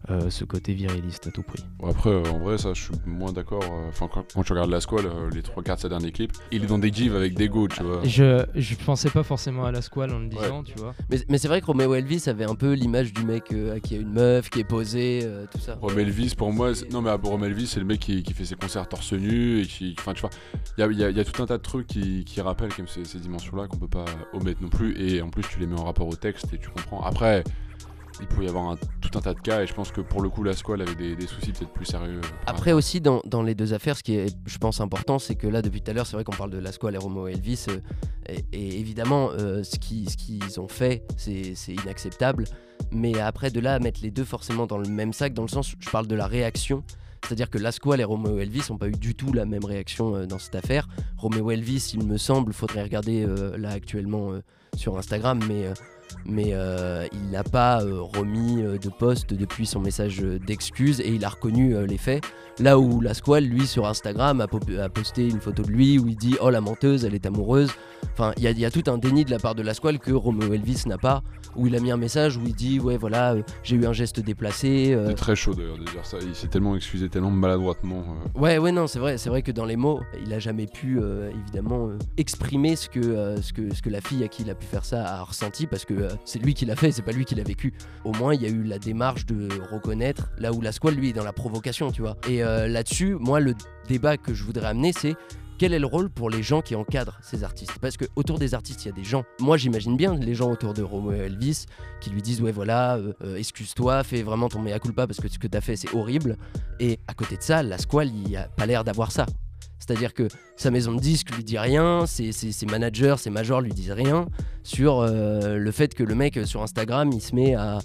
euh, ce côté viriliste à tout prix. Après, euh, en vrai, ça, je suis moins d'accord. euh, Enfin, quand, quand tu regardes la squale, euh, les trois quarts de sa dernier clip, il est dans des gives avec des go, tu vois. Je, je pensais pas forcément à la squale en le disant, tu vois. Mais, mais c'est vrai que Romeo Elvis avait un peu l'image du mec euh, qui a une meuf, qui est posée, euh, tout ça. Romain Elvis, pour moi, c'est- non mais Romain Elvis, c'est le mec qui, qui fait ses concerts torse nu et qui, enfin tu vois, il y a, il y a- il y a tout un tas de trucs qui, qui rappellent quand même ces, ces dimensions-là qu'on peut pas omettre non plus. Et en plus, tu les mets en rapport au texte et tu comprends. Après, il peut y avoir tout un tas de cas et je pense que pour le coup, la squale avait des, soucis peut-être plus sérieux. Après aussi dans, les deux affaires, ce qui est je pense important, c'est que là depuis tout à l'heure, c'est vrai qu'on parle de Lasquale et Romeo Elvis, euh, et, évidemment euh, ce qui- ce qu'ils ont fait, c'est inacceptable. Mais après de là à mettre les deux forcément dans le même sac, dans le sens, je parle de la réaction. C'est-à-dire que Lasquale et Romeo Elvis n'ont pas eu du tout la même réaction euh, dans cette affaire. Romeo Elvis, il me semble, faudrait regarder là actuellement sur Instagram, mais, mais euh, il n'a pas euh, remis euh, de post depuis son message d'excuse et il a reconnu les faits. Là où la squale, lui, sur Instagram, a, po- a posté une photo de lui où il dit Oh la menteuse, elle est amoureuse. Enfin, il y, a- il y a tout un déni de la part de la squale que Romeo Elvis n'a pas. Où il a mis un message où il dit Ouais, voilà, euh, j'ai eu un geste déplacé. euh, C'est très chaud d'ailleurs de dire ça. Il s'est tellement excusé, tellement maladroitement. euh. Ouais, ouais, non, c'est vrai, c'est vrai que dans les mots, il a jamais pu euh, évidemment euh, exprimer ce que, euh, ce, que, ce que la fille à qui il a pu faire ça a ressenti parce que euh, c'est lui qui l'a fait, c'est pas lui qui l'a vécu. Au moins, il y a eu la démarche de reconnaître là où la squale, lui, est dans la provocation, tu vois. Et euh, là-dessus, moi, le débat que je voudrais amener, c'est quel est le rôle pour les gens qui encadrent ces artistes? Parce que autour des artistes, il y a des gens. Moi, j'imagine bien les gens autour de Romeo Elvis qui lui disent ouais voilà, euh, euh, excuse-toi, fais vraiment ton mea culpa parce que ce que t'as fait c'est horrible. Et à côté de ça, la squale, il a pas l'air d'avoir ça. C'est-à-dire que sa maison de disques lui dit rien, ses, managers, ses majors lui disent rien sur euh, le fait que le mec euh, sur Instagram il se met à,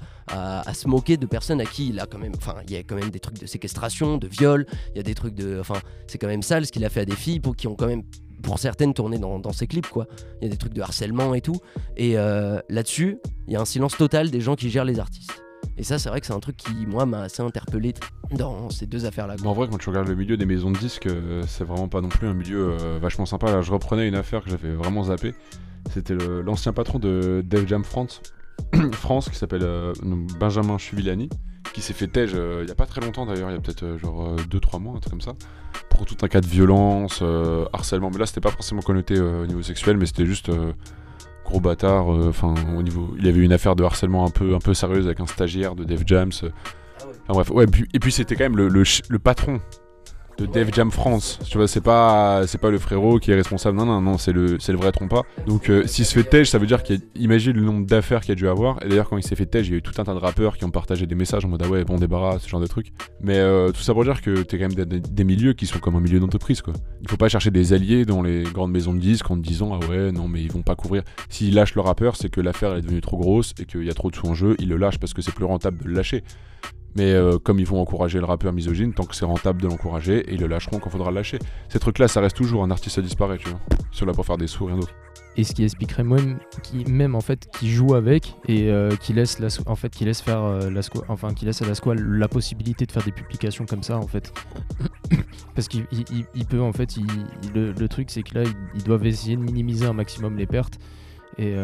se moquer de personnes à qui il a quand même. Enfin, il y a quand même des trucs de séquestration, de viol, il y a des trucs de. Enfin, c'est quand même sale ce qu'il a fait à des filles pour qui ont quand même pour certaines tourné dans, dans ses clips quoi. Il y a des trucs de harcèlement et tout. Et euh, là-dessus, il y a un silence total des gens qui gèrent les artistes. Et ça, c'est vrai que c'est un truc qui, moi, m'a assez interpellé dans ces deux affaires-là. En vrai, quand tu regardes le milieu des maisons de disques, euh, c'est vraiment pas non plus un milieu euh, vachement sympa. Là, je reprenais une affaire que j'avais vraiment zappé. C'était l'ancien patron de Def Jam France, France qui s'appelle euh, Benjamin Chuvillani, qui s'est fait tège il y a pas très longtemps d'ailleurs, il y a peut-être genre 2-3 mois, un truc comme ça, pour tout un cas de violence, harcèlement. Mais là, c'était pas forcément connoté au niveau sexuel, mais c'était juste gros bâtard. euh, Enfin, au niveau, il y avait une affaire de harcèlement un peu, un peu sérieuse avec un stagiaire de Def Jams. Enfin, bref, ouais, puis- et puis c'était quand même le, le ch- le patron de Def Jam France. Tu vois, c'est pas c'est pas le frérot qui est responsable. Non non non, c'est le vrai trompa. Donc euh, s'il se fait tège, ça veut dire qu'il imagine le nombre d'affaires qu'il a dû avoir. Et d'ailleurs quand il s'est fait tège, il y a eu tout un tas de rappeurs qui ont partagé des messages en mode ah ouais bon débarras ce genre de trucs. Mais euh, tout ça pour dire que t'es quand même des, milieux qui sont comme un milieu d'entreprise quoi. Il faut pas chercher des alliés dans les grandes maisons de disques en te disant ah ouais non mais ils vont pas couvrir. S'ils lâchent le rappeur, c'est que l'affaire est devenue trop grosse et qu'il y a trop de sous en jeu. Ils le lâchent parce que c'est plus rentable de le lâcher. Mais euh, comme ils vont encourager le rappeur misogyne, tant que c'est rentable de l'encourager, ils le lâcheront quand faudra le lâcher. Ces trucs-là, ça reste toujours un artiste à disparaît, tu vois. Là pour faire des sous, rien d'autre. Et ce qui expliquerait même, qui, même en fait, qui joue avec et euh, qui laisse la, en fait, qui laisse faire euh, enfin, qui laisse à la squale la possibilité de faire des publications comme ça, en fait. Parce qu'il il- il- il peut, en fait, il- le, truc, c'est que là, ils, doivent essayer de minimiser un maximum les pertes. Et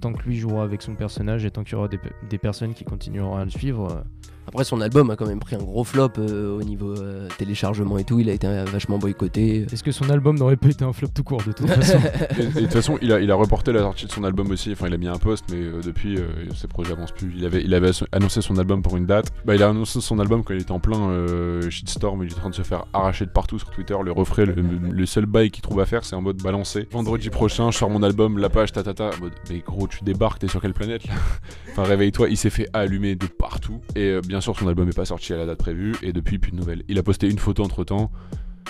tant que lui jouera avec son personnage et tant qu'il y aura des, pe- des personnes qui continueront à le suivre, Après, son album a quand même pris un gros flop euh, au niveau euh, téléchargement et tout. Il a été euh, vachement boycotté. est-ce que son album n'aurait pas été un flop tout court de toute façon Et et de toute façon, il a, il a reporté la sortie de son album aussi. Enfin, il a mis un post, mais euh, depuis, euh, ses projets avancent plus. Il avait, il avait asso- annoncé son album pour une date. Bah, il a annoncé son album quand il était en plein euh, shitstorm. Il est en train de se faire arracher de partout sur Twitter. Le refrain, le, le seul bail qu'il trouve à faire, c'est en mode balancer. Vendredi prochain, je sors mon album, la page, tatata. En mode, mais gros, tu débarques, t'es sur quelle planète là? Enfin, réveille-toi. Il s'est fait allumer de partout. Et euh, bien sûr, son album est pas sorti à la date prévue. Et depuis, plus de nouvelles. Il a posté une photo entre temps.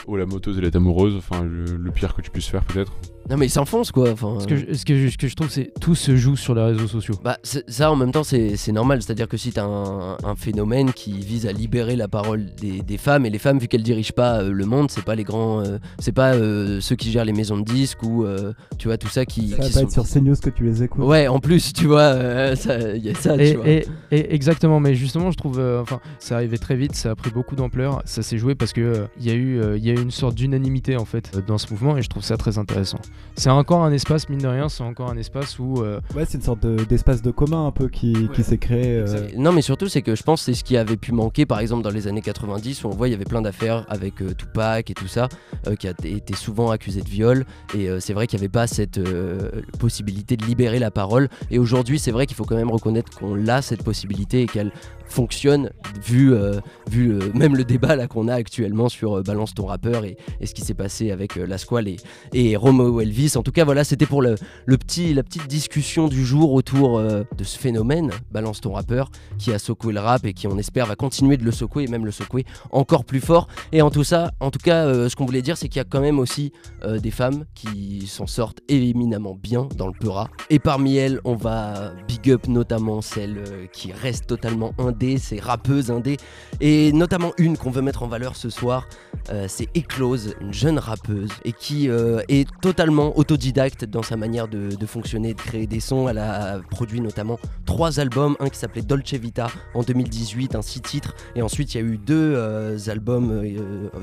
Oh, la moteuse, elle est amoureuse. Enfin, le, le pire que tu puisses faire, peut-être. Non, mais il s'enfonce quoi. Enfin, ce, que je, ce, que je, ce que je trouve, c'est tout se joue sur les réseaux sociaux. Bah, c'est- ça en même temps c'est c'est normal, c'est-à-dire que si t'as un, un phénomène qui vise à libérer la parole des, des femmes, et les femmes vu qu'elles dirigent pas euh, le monde, c'est pas les grands, euh, c'est pas euh, ceux qui gèrent les maisons de disques ou euh, tu vois tout ça qui, Ça va qui pas sont- être sur CNews que tu les écoutes. Ouais, en plus tu vois, euh, ça- il y a ça, Et, tu vois. et- et exactement, mais justement, je trouve, euh, enfin, ça arrivait très vite, ça a pris beaucoup d'ampleur, ça s'est joué parce que euh, il y a eu, euh, il y a eu une sorte d'unanimité en fait euh, dans ce mouvement, et je trouve ça très intéressant. C'est encore un espace mine de rien, c'est encore un espace où euh, Ouais, c'est une sorte de- d'espace de, commun un peu qui, qui s'est créé. euh, Non, mais surtout, c'est que je pense que c'est ce qui avait pu manquer, par exemple, dans les années 90, où on voit il y avait plein d'affaires avec euh, Tupac et tout ça, euh, qui a été souvent accusé de viol. Et euh, c'est vrai qu'il n'y avait pas cette euh, possibilité de libérer la parole. Et aujourd'hui, c'est vrai qu'il faut quand même reconnaître qu'on a cette possibilité et qu'elle fonctionne, vu, euh, vu euh, même le débat là qu'on a actuellement sur euh, Balance ton rappeur et, ce qui s'est passé avec La Squale et, et Romeo Elvis. En tout cas, voilà, c'était pour le, le petit, la petite discussion du jour autour de ce phénomène, Balance ton rappeur, qui a secoué le rap et qui, on espère, va continuer de le secouer et même le secouer encore plus fort. Et en tout ça, en tout cas, ce qu'on voulait dire, c'est qu'il y a quand même aussi des femmes qui s'en sortent éminemment bien dans le Peura. Et parmi elles, on va big up notamment celle qui reste totalement indé, ces rappeuses indé, et notamment une qu'on veut mettre en valeur ce soir, euh, c'est Eclose, une jeune rappeuse, et qui euh, est totalement autodidacte dans sa manière de, fonctionner, de créer des sons. Elle a produit notamment trois albums, un qui s'appelait Dolce Vita en 2018, un six titres, et ensuite il y a eu deux euh, albums,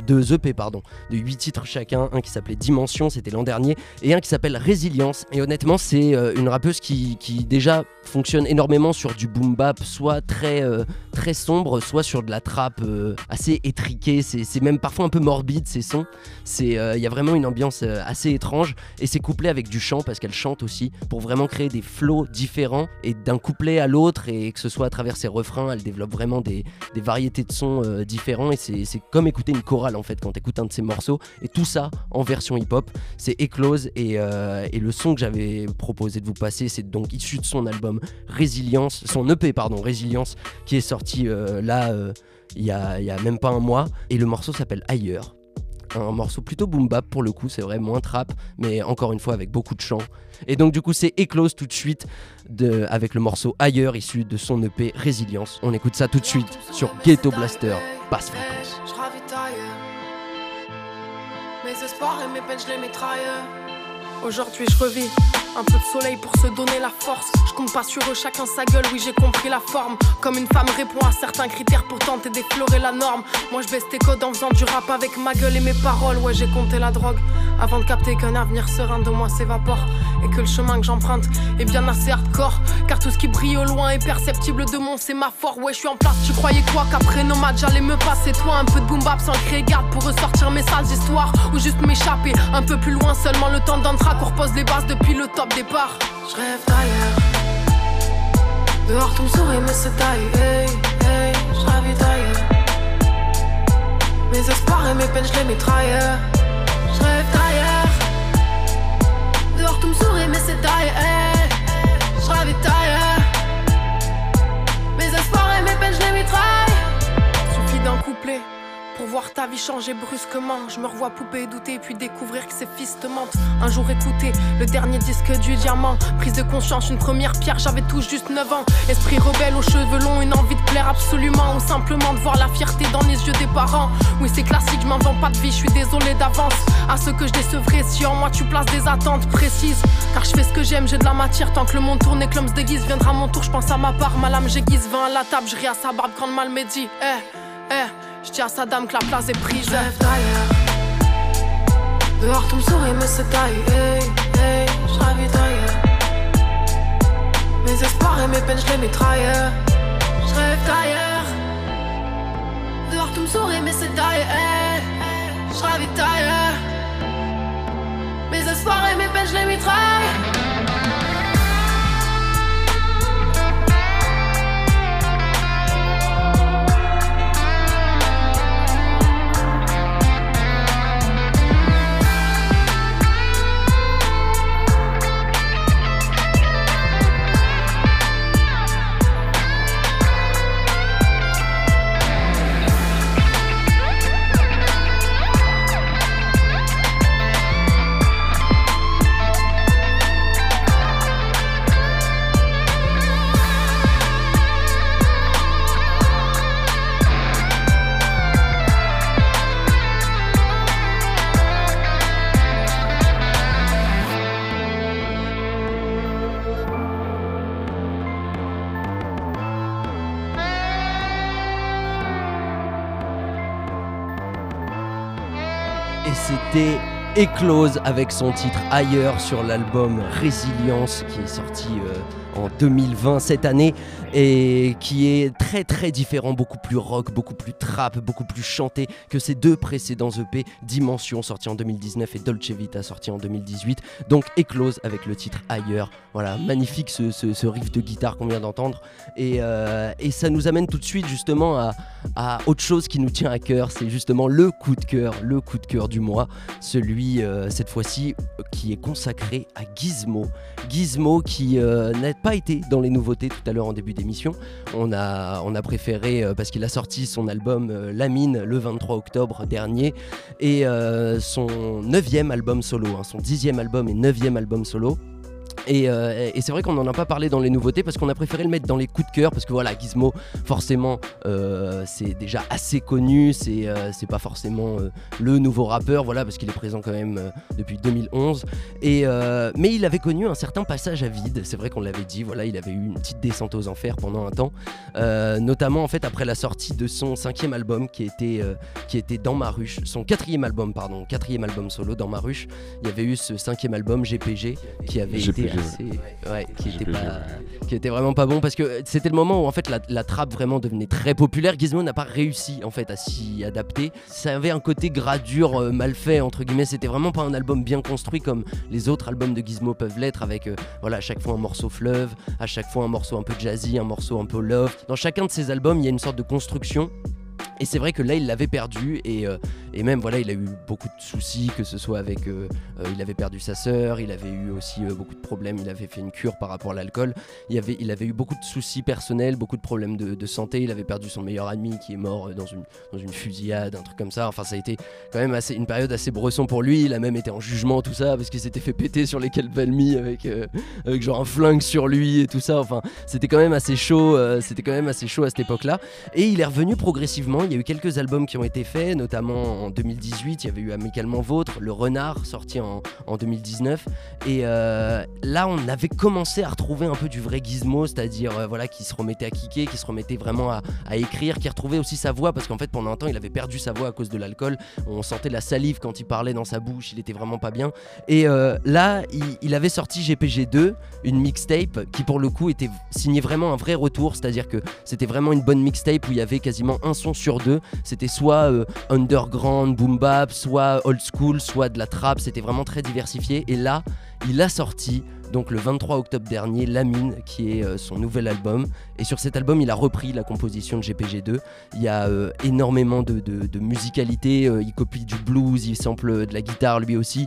deux EP pardon, de huit titres chacun, un qui s'appelait Dimension, c'était l'an dernier, et un qui s'appelle Résilience. Et honnêtement, c'est une rappeuse qui, déjà fonctionne énormément sur du boom bap, soit très, très sombre, soit sur de la trappe euh, assez étriquée. C'est même parfois un peu morbide ces sons. C'est, euh, Il y a vraiment une ambiance euh, assez étrange et c'est couplé avec du chant parce qu'elle chante aussi pour vraiment créer des flots différents et d'un couplet à l'autre et que ce soit à travers ses refrains, elle développe vraiment des, variétés de sons différents et c'est comme écouter une chorale en fait quand tu écoutes un de ses morceaux et tout ça en version hip-hop. C'est euh, et le son que j'avais proposé de vous passer, c'est donc issu de son album Résilience, son EP pardon, Résilience, qui est sorti euh, là euh, il y, a, même pas un mois et le morceau s'appelle Ailleurs. Un morceau plutôt boom bap pour le coup, c'est vrai, moins trap, mais encore une fois avec beaucoup de chant. Et donc du coup c'est Eclose tout de suite de, avec le morceau Ailleurs issu de son EP Résilience. On écoute ça tout de suite sur Ghetto Blaster, basse fréquence. Mes Aujourd'hui je revis un peu de soleil pour se donner la force. Je compte pas sur eux, chacun sa gueule, oui j'ai compris la forme. Comme une femme répond à certains critères pour tenter d'effleurer la norme. Moi je baisse tes codes en faisant du rap avec ma gueule et mes paroles. Ouais j'ai compté la drogue avant de capter qu'un avenir serein de moi s'évapore. Et que le chemin que j'emprunte est bien assez hardcore. Car tout ce qui brille au loin est perceptible de mon sémaphore. Ouais je suis en place, tu croyais quoi? Qu'après nos matchs j'allais me passer toi un peu de boom bap sans créer garde pour ressortir mes sales histoires ou juste m'échapper un peu plus loin seulement le temps d'un track on repose les bases depuis le top départ. Je rêve d'ailleurs. Dehors tout me sourit mais c'est taille. Hey, hey, je d'ailleurs. Mes espoirs et mes peines je les mitraille. Je rêve d'ailleurs. Dehors tout me sourit mais c'est taille. Hey, je. Mes espoirs et mes peines je les mitraille. Suffit d'un couplet Pour voir ta vie changer brusquement, je me revois poupée douter puis découvrir que c'est fils te mentent. Un jour écouter le dernier disque du diamant, prise de conscience, une première pierre, j'avais tout juste 9 ans. Esprit rebelle aux cheveux longs, une envie de plaire absolument, ou simplement de voir la fierté dans les yeux des parents. Oui, c'est classique, je m'invente pas de vie, je suis désolé d'avance. À ceux que je décevrai, si en moi tu places des attentes précises. Car je fais ce que j'aime, j'ai de la matière, tant que le monde tourne et que l'homme se déguise, viendra mon tour, je pense à ma part, ma lame j'aiguise, vin à la table, je ris à sa barbe quand le mal me dit, eh, eh. Je dis à sa dame que la place est prise. Rêve d'ailleurs. Dehors tout me sourit, mais c'est taille. Hey, hey, je rêve d'ailleurs. Mes espoirs et mes peines, je les mitraille. Je rêve d'ailleurs. Dehors tout me sourit, mais c'est taille. Hey, je rêve d'ailleurs. Mes espoirs et mes peines, je les mitraille. C'était Eclose avec son titre Ailleurs sur l'album Résilience qui est sorti euh, en 2020 cette année et qui est très très différent, beaucoup plus rock, beaucoup plus trap, beaucoup plus chanté que ses deux précédents EP, Dimension sorti en 2019 et Dolce Vita sorti en 2018. Donc Eclose avec le titre Ailleurs. Voilà, magnifique ce, ce- riff de guitare qu'on vient d'entendre et, euh, et ça nous amène tout de suite justement à, à autre chose qui nous tient à cœur, c'est justement le coup de cœur, le coup de cœur du mois, celui euh, cette fois-ci qui est consacré à Gizmo. Gizmo qui euh, pas été dans les nouveautés tout à l'heure en début d'émission. On a, préféré, euh, parce qu'il a sorti son album euh, La Mine le 23 octobre dernier, et euh, son neuvième album solo, hein, son dixième album et neuvième album solo. Et, euh, et c'est vrai qu'on n'en a pas parlé dans les nouveautés parce qu'on a préféré le mettre dans les coups de cœur parce que voilà Gizmo forcément euh, c'est déjà assez connu c'est euh, pas forcément le nouveau rappeur voilà parce qu'il est présent quand même depuis 2011 et mais il avait connu un certain passage à vide c'est vrai qu'on l'avait dit voilà il avait eu une petite descente aux enfers pendant un temps. Notamment en fait après la sortie de son cinquième album qui était qui était dans ma ruche son quatrième album pardon quatrième album solo dans ma ruche il y avait eu ce cinquième album GPG qui avait été Assez ouais, qui était GPG, pas qui était vraiment pas bon parce que c'était le moment où en fait la, la trappe vraiment devenait très populaire. Gizmo n'a pas réussi en fait à s'y adapter. Ça avait un côté gradure euh, mal fait entre guillemets. C'était vraiment pas un album bien construit comme les autres albums de Gizmo peuvent l'être avec euh, voilà à chaque fois un morceau fleuve, à chaque fois un morceau un peu jazzy, un morceau un peu love. Dans chacun de ces albums, il y a une sorte de construction. Et c'est vrai que là, il l'avait perdu et, euh, et même voilà, il a eu beaucoup de soucis, que ce soit avec, euh, euh, il avait perdu sa sœur, il avait eu aussi euh, beaucoup de problèmes, il avait fait une cure par rapport à l'alcool, il avait, il avait eu beaucoup de soucis personnels, beaucoup de problèmes de, santé, il avait perdu son meilleur ami qui est mort dans une, dans une fusillade, un truc comme ça. Enfin, ça a été quand même assez, une période assez bresson pour lui. Il a même été en jugement, tout ça, parce qu'il s'était fait péter sur les Calvalmi avec, avec genre un flingue sur lui et tout ça. Enfin, c'était quand même assez chaud. c'était quand même assez chaud à cette époque-là. Et il est revenu progressivement. Il y a eu quelques albums qui ont été faits, notamment en 2018. Il y avait eu Amicalement Vôtre, Le Renard, sorti en, en 2019. Et euh, là, on avait commencé à retrouver un peu du vrai gizmo, c'est-à-dire euh, voilà, qui se remettait à kicker, qui se remettait vraiment à, écrire, qui retrouvait aussi sa voix, parce qu'en fait, pendant un temps, il avait perdu sa voix à cause de l'alcool. On sentait la salive quand il parlait dans sa bouche, il était vraiment pas bien. Et euh, là, il, il avait sorti GPG2, une mixtape qui, pour le coup, était signée vraiment un vrai retour, c'est-à-dire que c'était vraiment une bonne mixtape où il y avait quasiment un son sur deux. C'était soit euh, underground, boom bap, soit old school, soit de la trap. C'était vraiment très diversifié. Et là, il a sorti donc le 23 octobre dernier La Mine qui est euh, son nouvel album et sur cet album il a repris la composition de GPG2 il y a euh, énormément de, musicalité euh, il copie du blues il sample de la guitare lui aussi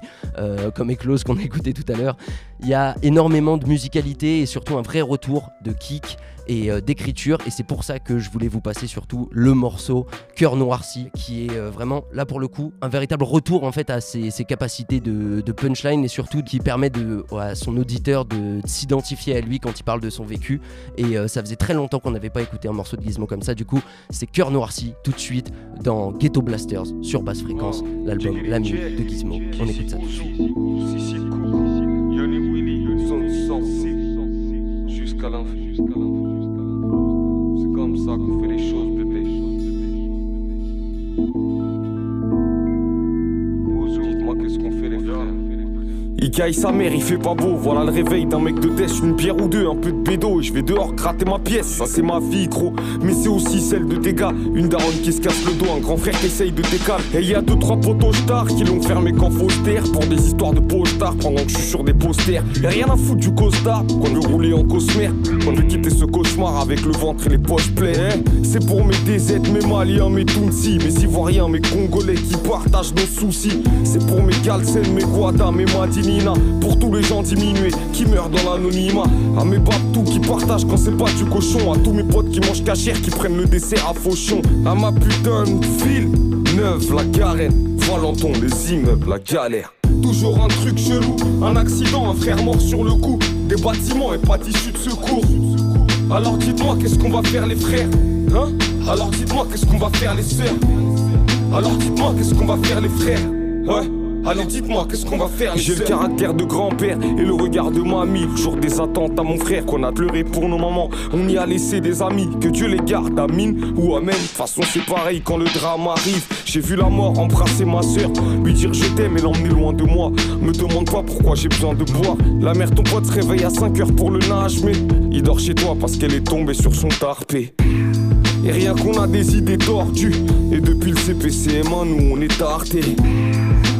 comme Eclose qu'on a écouté tout à l'heure il y a énormément de musicalité et surtout un vrai retour de kick et euh, d'écriture. Et c'est pour ça que je voulais vous passer surtout le morceau Cœur Noirci, qui est euh, vraiment là pour le coup un véritable retour en fait à ses, ses capacités de, de punchline et surtout qui permet de, à son auditeur de, de s'identifier à lui quand il parle de son vécu. Et euh, ça faisait très longtemps qu'on n'avait pas écouté un morceau de Gizmo comme ça. Du coup, c'est Cœur Noirci tout de suite dans Ghetto Blasters sur basse fréquence, l'album La Mine de Gizmo. On écoute ça tout de suite. Jusqu'à l'infini. C'est comme ça qu'on fait Il caille sa mère, il fait pas beau. Voilà le réveil d'un mec de test, une bière ou deux, un peu de bédo. Et je vais dehors gratter ma pièce. Ça, c'est ma vie, gros. Mais c'est aussi celle de gars. Une daronne qui se casse le dos, un grand frère qui essaye de décaler. Et y a deux, trois potos stars qui l'ont fermé qu'en fausse terre. Pour des histoires de posters pendant que je suis sur des posters. Y'a rien à foutre du costard. Qu'on veut rouler en cosmère. Qu'on veut quitter ce cauchemar avec le ventre et les poches pleines. Eh, c'est pour mes DZ, mes Maliens, mes Tunsi, mes Ivoiriens, mes Congolais qui partagent nos soucis. C'est pour mes Galsen, mes Guada, mes Pour tous les gens diminués qui meurent dans l'anonymat. À mes babtous qui partagent quand c'est pas du cochon. À tous mes potes qui mangent cachère, qui prennent le dessert à fauchon. À ma putain de ville neuve, la garenne. Valenton, les immeubles, la galère. Toujours un truc chelou, un accident, un frère mort sur le coup. Des bâtiments et pas d'issue de secours. Alors dites-moi qu'est-ce qu'on va faire les frères? Hein? Alors dites-moi qu'est-ce qu'on va faire les sœurs? Alors dites-moi qu'est-ce qu'on va faire les frères? Ouais Allez dites-moi qu'est-ce qu'on va faire J'ai le caractère de grand-père et le regard de mamie Le jour des attentes à mon frère qu'on a pleuré pour nos mamans. On y a laissé des amis, que Dieu les garde Amine ou Amen. De toute façon c'est pareil quand le drame arrive. J'ai vu la mort embrasser ma soeur Lui dire je t'aime et l'emmener loin de moi. Me demande pas pourquoi j'ai besoin de boire. La mère ton pote se réveille à 5 heures pour le nage Mais il dort chez toi parce qu'elle est tombée sur son tarpé. Et rien qu'on a des idées tordues. Et depuis le CPCM1 nous on est tartés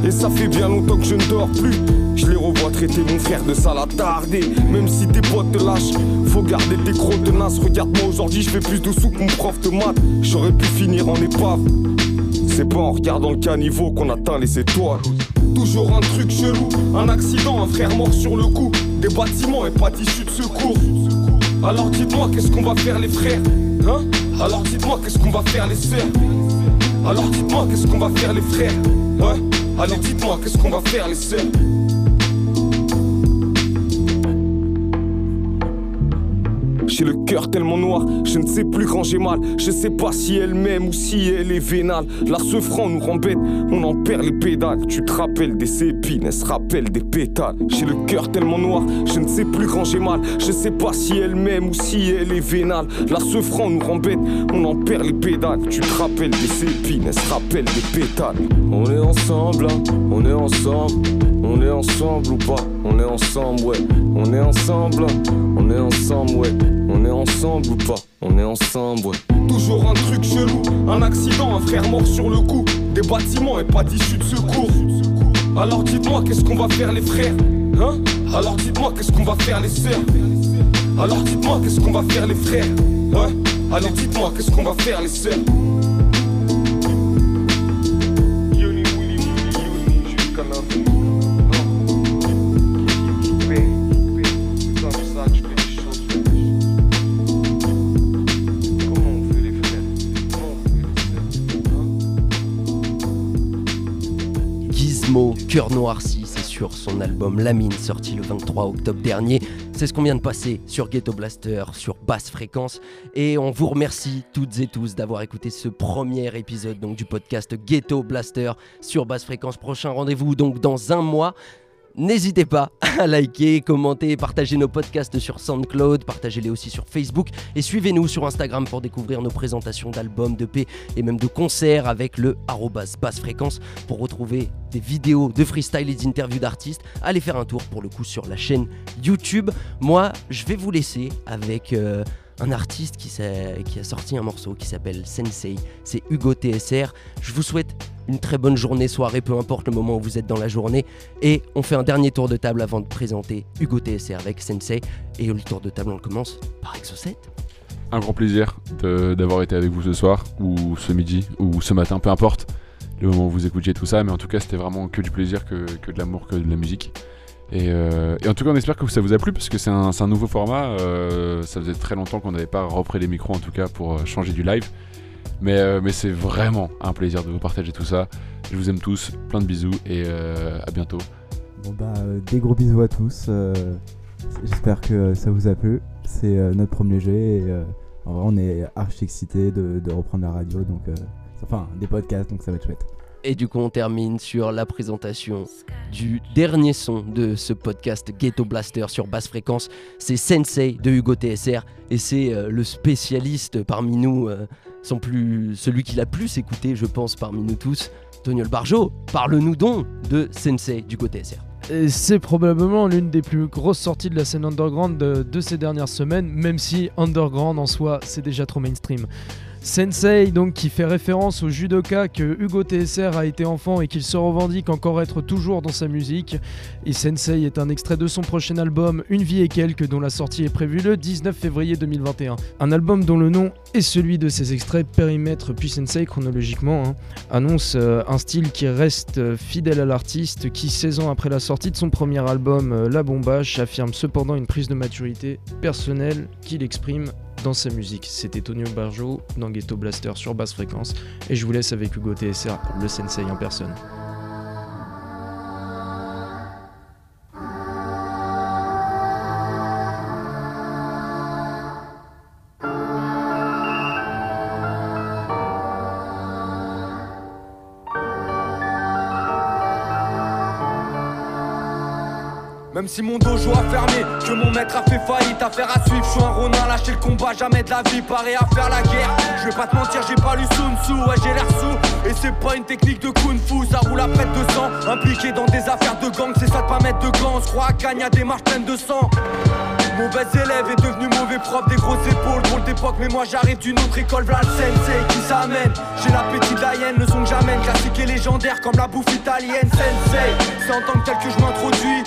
Et ça fait bien longtemps que je ne dors plus. Je les revois traiter mon frère de sale attardé. Même si tes potes te lâchent Faut garder tes crocs tenaces. Regarde-moi aujourd'hui je fais plus de sous que mon prof de maths. J'aurais pu finir en épave. C'est pas en regardant le caniveau qu'on atteint les étoiles. Toujours un truc chelou Un accident, un frère mort sur le coup. Des bâtiments et pas d'issue de secours. Alors dites-moi qu'est-ce qu'on va faire les frères? Hein? Alors dites-moi qu'est-ce qu'on va faire les sœurs? Alors dites-moi qu'est-ce qu'on va faire les frères? Ouais Alors dites-moi qu'est-ce qu'on va faire les sœurs J'ai le cœur tellement noir, je ne sais plus quand j'ai mal. Je sais pas si elle m'aime ou si elle est vénale. Là, ce franc nous rend bête, on en perd les pédales. Tu te rappelles des épines, elle se rappelle des pétales. J'ai le cœur tellement noir, je ne sais plus quand j'ai mal. Je sais pas si elle m'aime ou si elle est vénale. Là, ce franc nous rend bête, on en perd les pédales. Tu te rappelles des épines, elle se rappelle des pétales. On est ensemble, hein, on est ensemble. On est ensemble ou pas? On est ensemble, ouais. On est ensemble, on est ensemble, ouais. On est ensemble ou pas? On est ensemble, ouais. Toujours un truc chelou, un accident, un frère mort sur le coup. Des bâtiments et pas d'issue de secours. Alors dites-moi qu'est-ce qu'on va faire les frères? Hein? Alors dites-moi qu'est-ce qu'on va faire les sœurs? Alors dites-moi qu'est-ce qu'on va faire les frères? Ouais? Alors dites-moi qu'est-ce qu'on va faire les sœurs? Cœur Noirci, c'est sur son album La Mine, sorti le 23 octobre dernier. C'est ce qu'on vient de passer sur Ghetto Blaster, sur basse fréquence. Et on vous remercie toutes et tous d'avoir écouté ce premier épisode donc, du podcast Ghetto Blaster sur basse fréquence. Prochain rendez-vous donc dans un mois. N'hésitez pas à liker, commenter, partager nos podcasts sur SoundCloud, partagez-les aussi sur Facebook et suivez-nous sur Instagram pour découvrir nos présentations d'albums, de P et même de concerts avec le arrobas basse fréquence pour retrouver des vidéos de freestyle et d'interviews d'artistes. Allez faire un tour pour le coup sur la chaîne YouTube. Moi, je vais vous laisser avec euh, un artiste qui, a sorti un morceau qui s'appelle Sensei. C'est Hugo TSR. Je vous souhaite une très bonne journée, soirée, peu importe le moment où vous êtes dans la journée. Et on fait un dernier tour de table avant de présenter Hugo TSR avec Sensei. Et le tour de table, on le commence par Exo7. Un grand plaisir d'avoir été avec vous ce soir, ou ce midi, ou ce matin, peu importe le moment où vous écoutiez tout ça, mais en tout cas c'était vraiment que du plaisir, que de l'amour, que de la musique. Et, euh, et en tout cas, on espère que ça vous a plu parce que c'est un, nouveau format. euh, ça faisait très longtemps qu'on n'avait pas repris les micros en tout cas pour euh, changer du live. Mais, c'est vraiment un plaisir de vous partager tout ça. Je vous aime tous, plein de bisous et à bientôt. Bon bah des gros bisous à tous. J'espère que ça vous a plu. C'est notre premier jeu et en vrai on est archi excités de, de reprendre la radio donc enfin des podcasts donc ça va être chouette. Et du coup, on termine sur la présentation du dernier son de ce podcast Ghetto Blaster sur basse fréquence. C'est Sensei de Hugo TSR et c'est euh, le spécialiste parmi nous, euh, son plus, celui qui l'a plus écouté, je pense, parmi nous tous. Toniol Barjo, parle-nous donc de Sensei d'Hugo TSR. C'est probablement l'une des plus grosses sorties de la scène underground de, de ces dernières semaines, même si underground en soi c'est déjà trop mainstream. Sensei, donc qui fait référence au judoka que Hugo TSR a été enfant et qu'il se revendique encore être toujours dans sa musique. Et Sensei est un extrait de son prochain album Une vie et quelques dont la sortie est prévue le 19 février 2021. Un album dont le nom est celui de ses extraits périmètre puis Sensei chronologiquement hein, annonce euh, un style qui reste euh, fidèle à l'artiste qui 16 ans après la sortie de son premier album euh, La Bombache affirme cependant une prise de maturité personnelle qu'il exprime dans sa musique. C'était Tonio Barjo dans Ghetto Blaster sur basse fréquence et je vous laisse avec Hugo TSR, le sensei en personne. Si mon dojo a fermé, que mon maître a fait faillite, affaire à suivre, je suis un ronin, lâcher le combat, jamais de la vie, paré à faire la guerre. Je vais pas te mentir, j'ai pas lu Sun Tzu, ouais j'ai l'air sous, et c'est pas une technique de kung fu, ça roule à près de sang, impliqué dans des affaires de gang, c'est ça de pas mettre de gants, je crois à gagne des marches pleines de sang. Mauvais élève est devenu mauvais prof, des grosses épaules, drôle d'époque, mais moi j'arrive d'une autre école, v'là le sensei qui s'amène. J'ai l'appétit de la hyène, le son que j'amène, classique et légendaire comme la bouffe italienne, sensei. C'est en tant que tel que je m'introduis.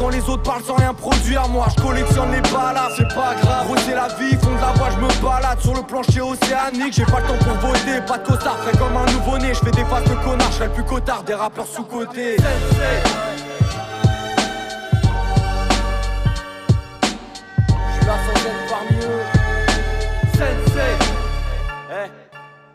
Quand les autres parlent sans rien produire Moi je collectionne les balades, c'est pas grave Gros la vie, fond de la voix je me balade. Sur le plancher océanique, j'ai pas le temps pour voter. Pas de costard, frais comme un nouveau-né Je fais des faces de connard, je plus cotard Des rappeurs sous-côté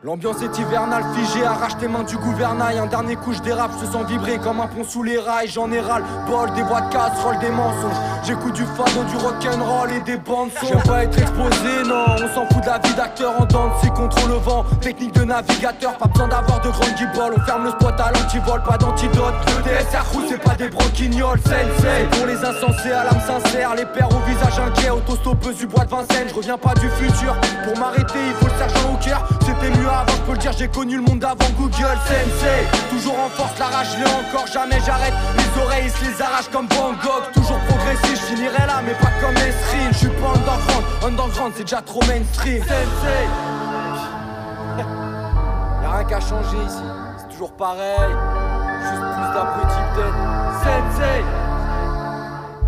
L'ambiance est hivernale, figée, arrache tes mains du gouvernail. Un dernier coup, je dérape, je sens vibrer comme un pont sous les rails. J'en ai ras le bol, des voix de casserole, des mensonges. J'écoute du fado, du rock'n'roll et des bandes son. J'aime pas être exposé, non, on s'en fout de la vie d'acteur en de scie contre le vent. Technique de navigateur, pas besoin d'avoir de grandes guibolles. On ferme le spot à l'antivol, pas d'antidote. Le DSR roule, c'est pas des broquignoles, sensei. Pour les insensés à l'âme sincère, les pères au visage inquiet, autostoppeuse du bois de Vincennes. Je reviens pas du futur, pour m'arrêter, il faut le sergent au cœur. C'était mieux avant, je peux le dire, j'ai connu le monde avant Google Sensei. Toujours en force, la rage, je encore, jamais j'arrête. Les oreilles, ils se les arrachent comme Van Gogh. Toujours progressif, je finirai là, mais pas comme Esrine. Je suis pas underground, underground, c'est déjà trop mainstream. Sensei. Y'a rien qu'à changer ici, c'est toujours pareil. Juste plus d'abrutis peut-être. Sensei.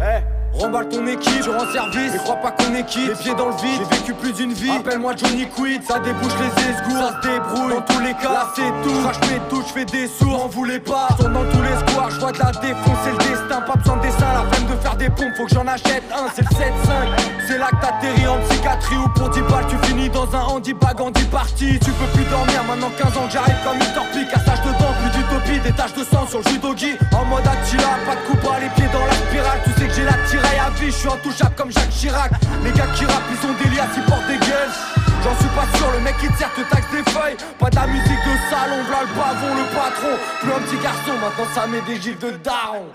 Eh. Remballe ton équipe, je rends service, mais crois pas qu'on est quitte. Les pieds dans le vide, j'ai vécu plus d'une vie. Appelle-moi Johnny Quid, ça débouche les esgours Ça se débrouille, dans tous les cas, là c'est tout. Crache mes touches, je fais des sourds, en voulez pas. Tourne dans tous les squares, je vois de la défonce, c'est le destin. Pas besoin de dessin, la flemme de faire des pompes, faut que j'en achète un, c'est le 7-5 C'est là que t'atterris en psychiatrie ou pour 10 balles Tu finis dans un handibag en 10 parties Tu peux plus dormir, maintenant 15 ans j'arrive comme une torpille. Cassage de dents, plus d'utopie, des taches de sang sur le judogi. En mode Attila, pas de coup bas, les pieds dans la spirale. Tu sais que j'ai la tiraille à vie, je suis intouchable comme Jacques Chirac. Les gars qui rappent, ils ont des liasses, ils portent des gueules. J'en suis pas sûr, le mec qui sert te taxe des feuilles. Pas de la musique de salon, v'là le pavon, le patron. Plus un petit garçon, maintenant ça met des gifs de daron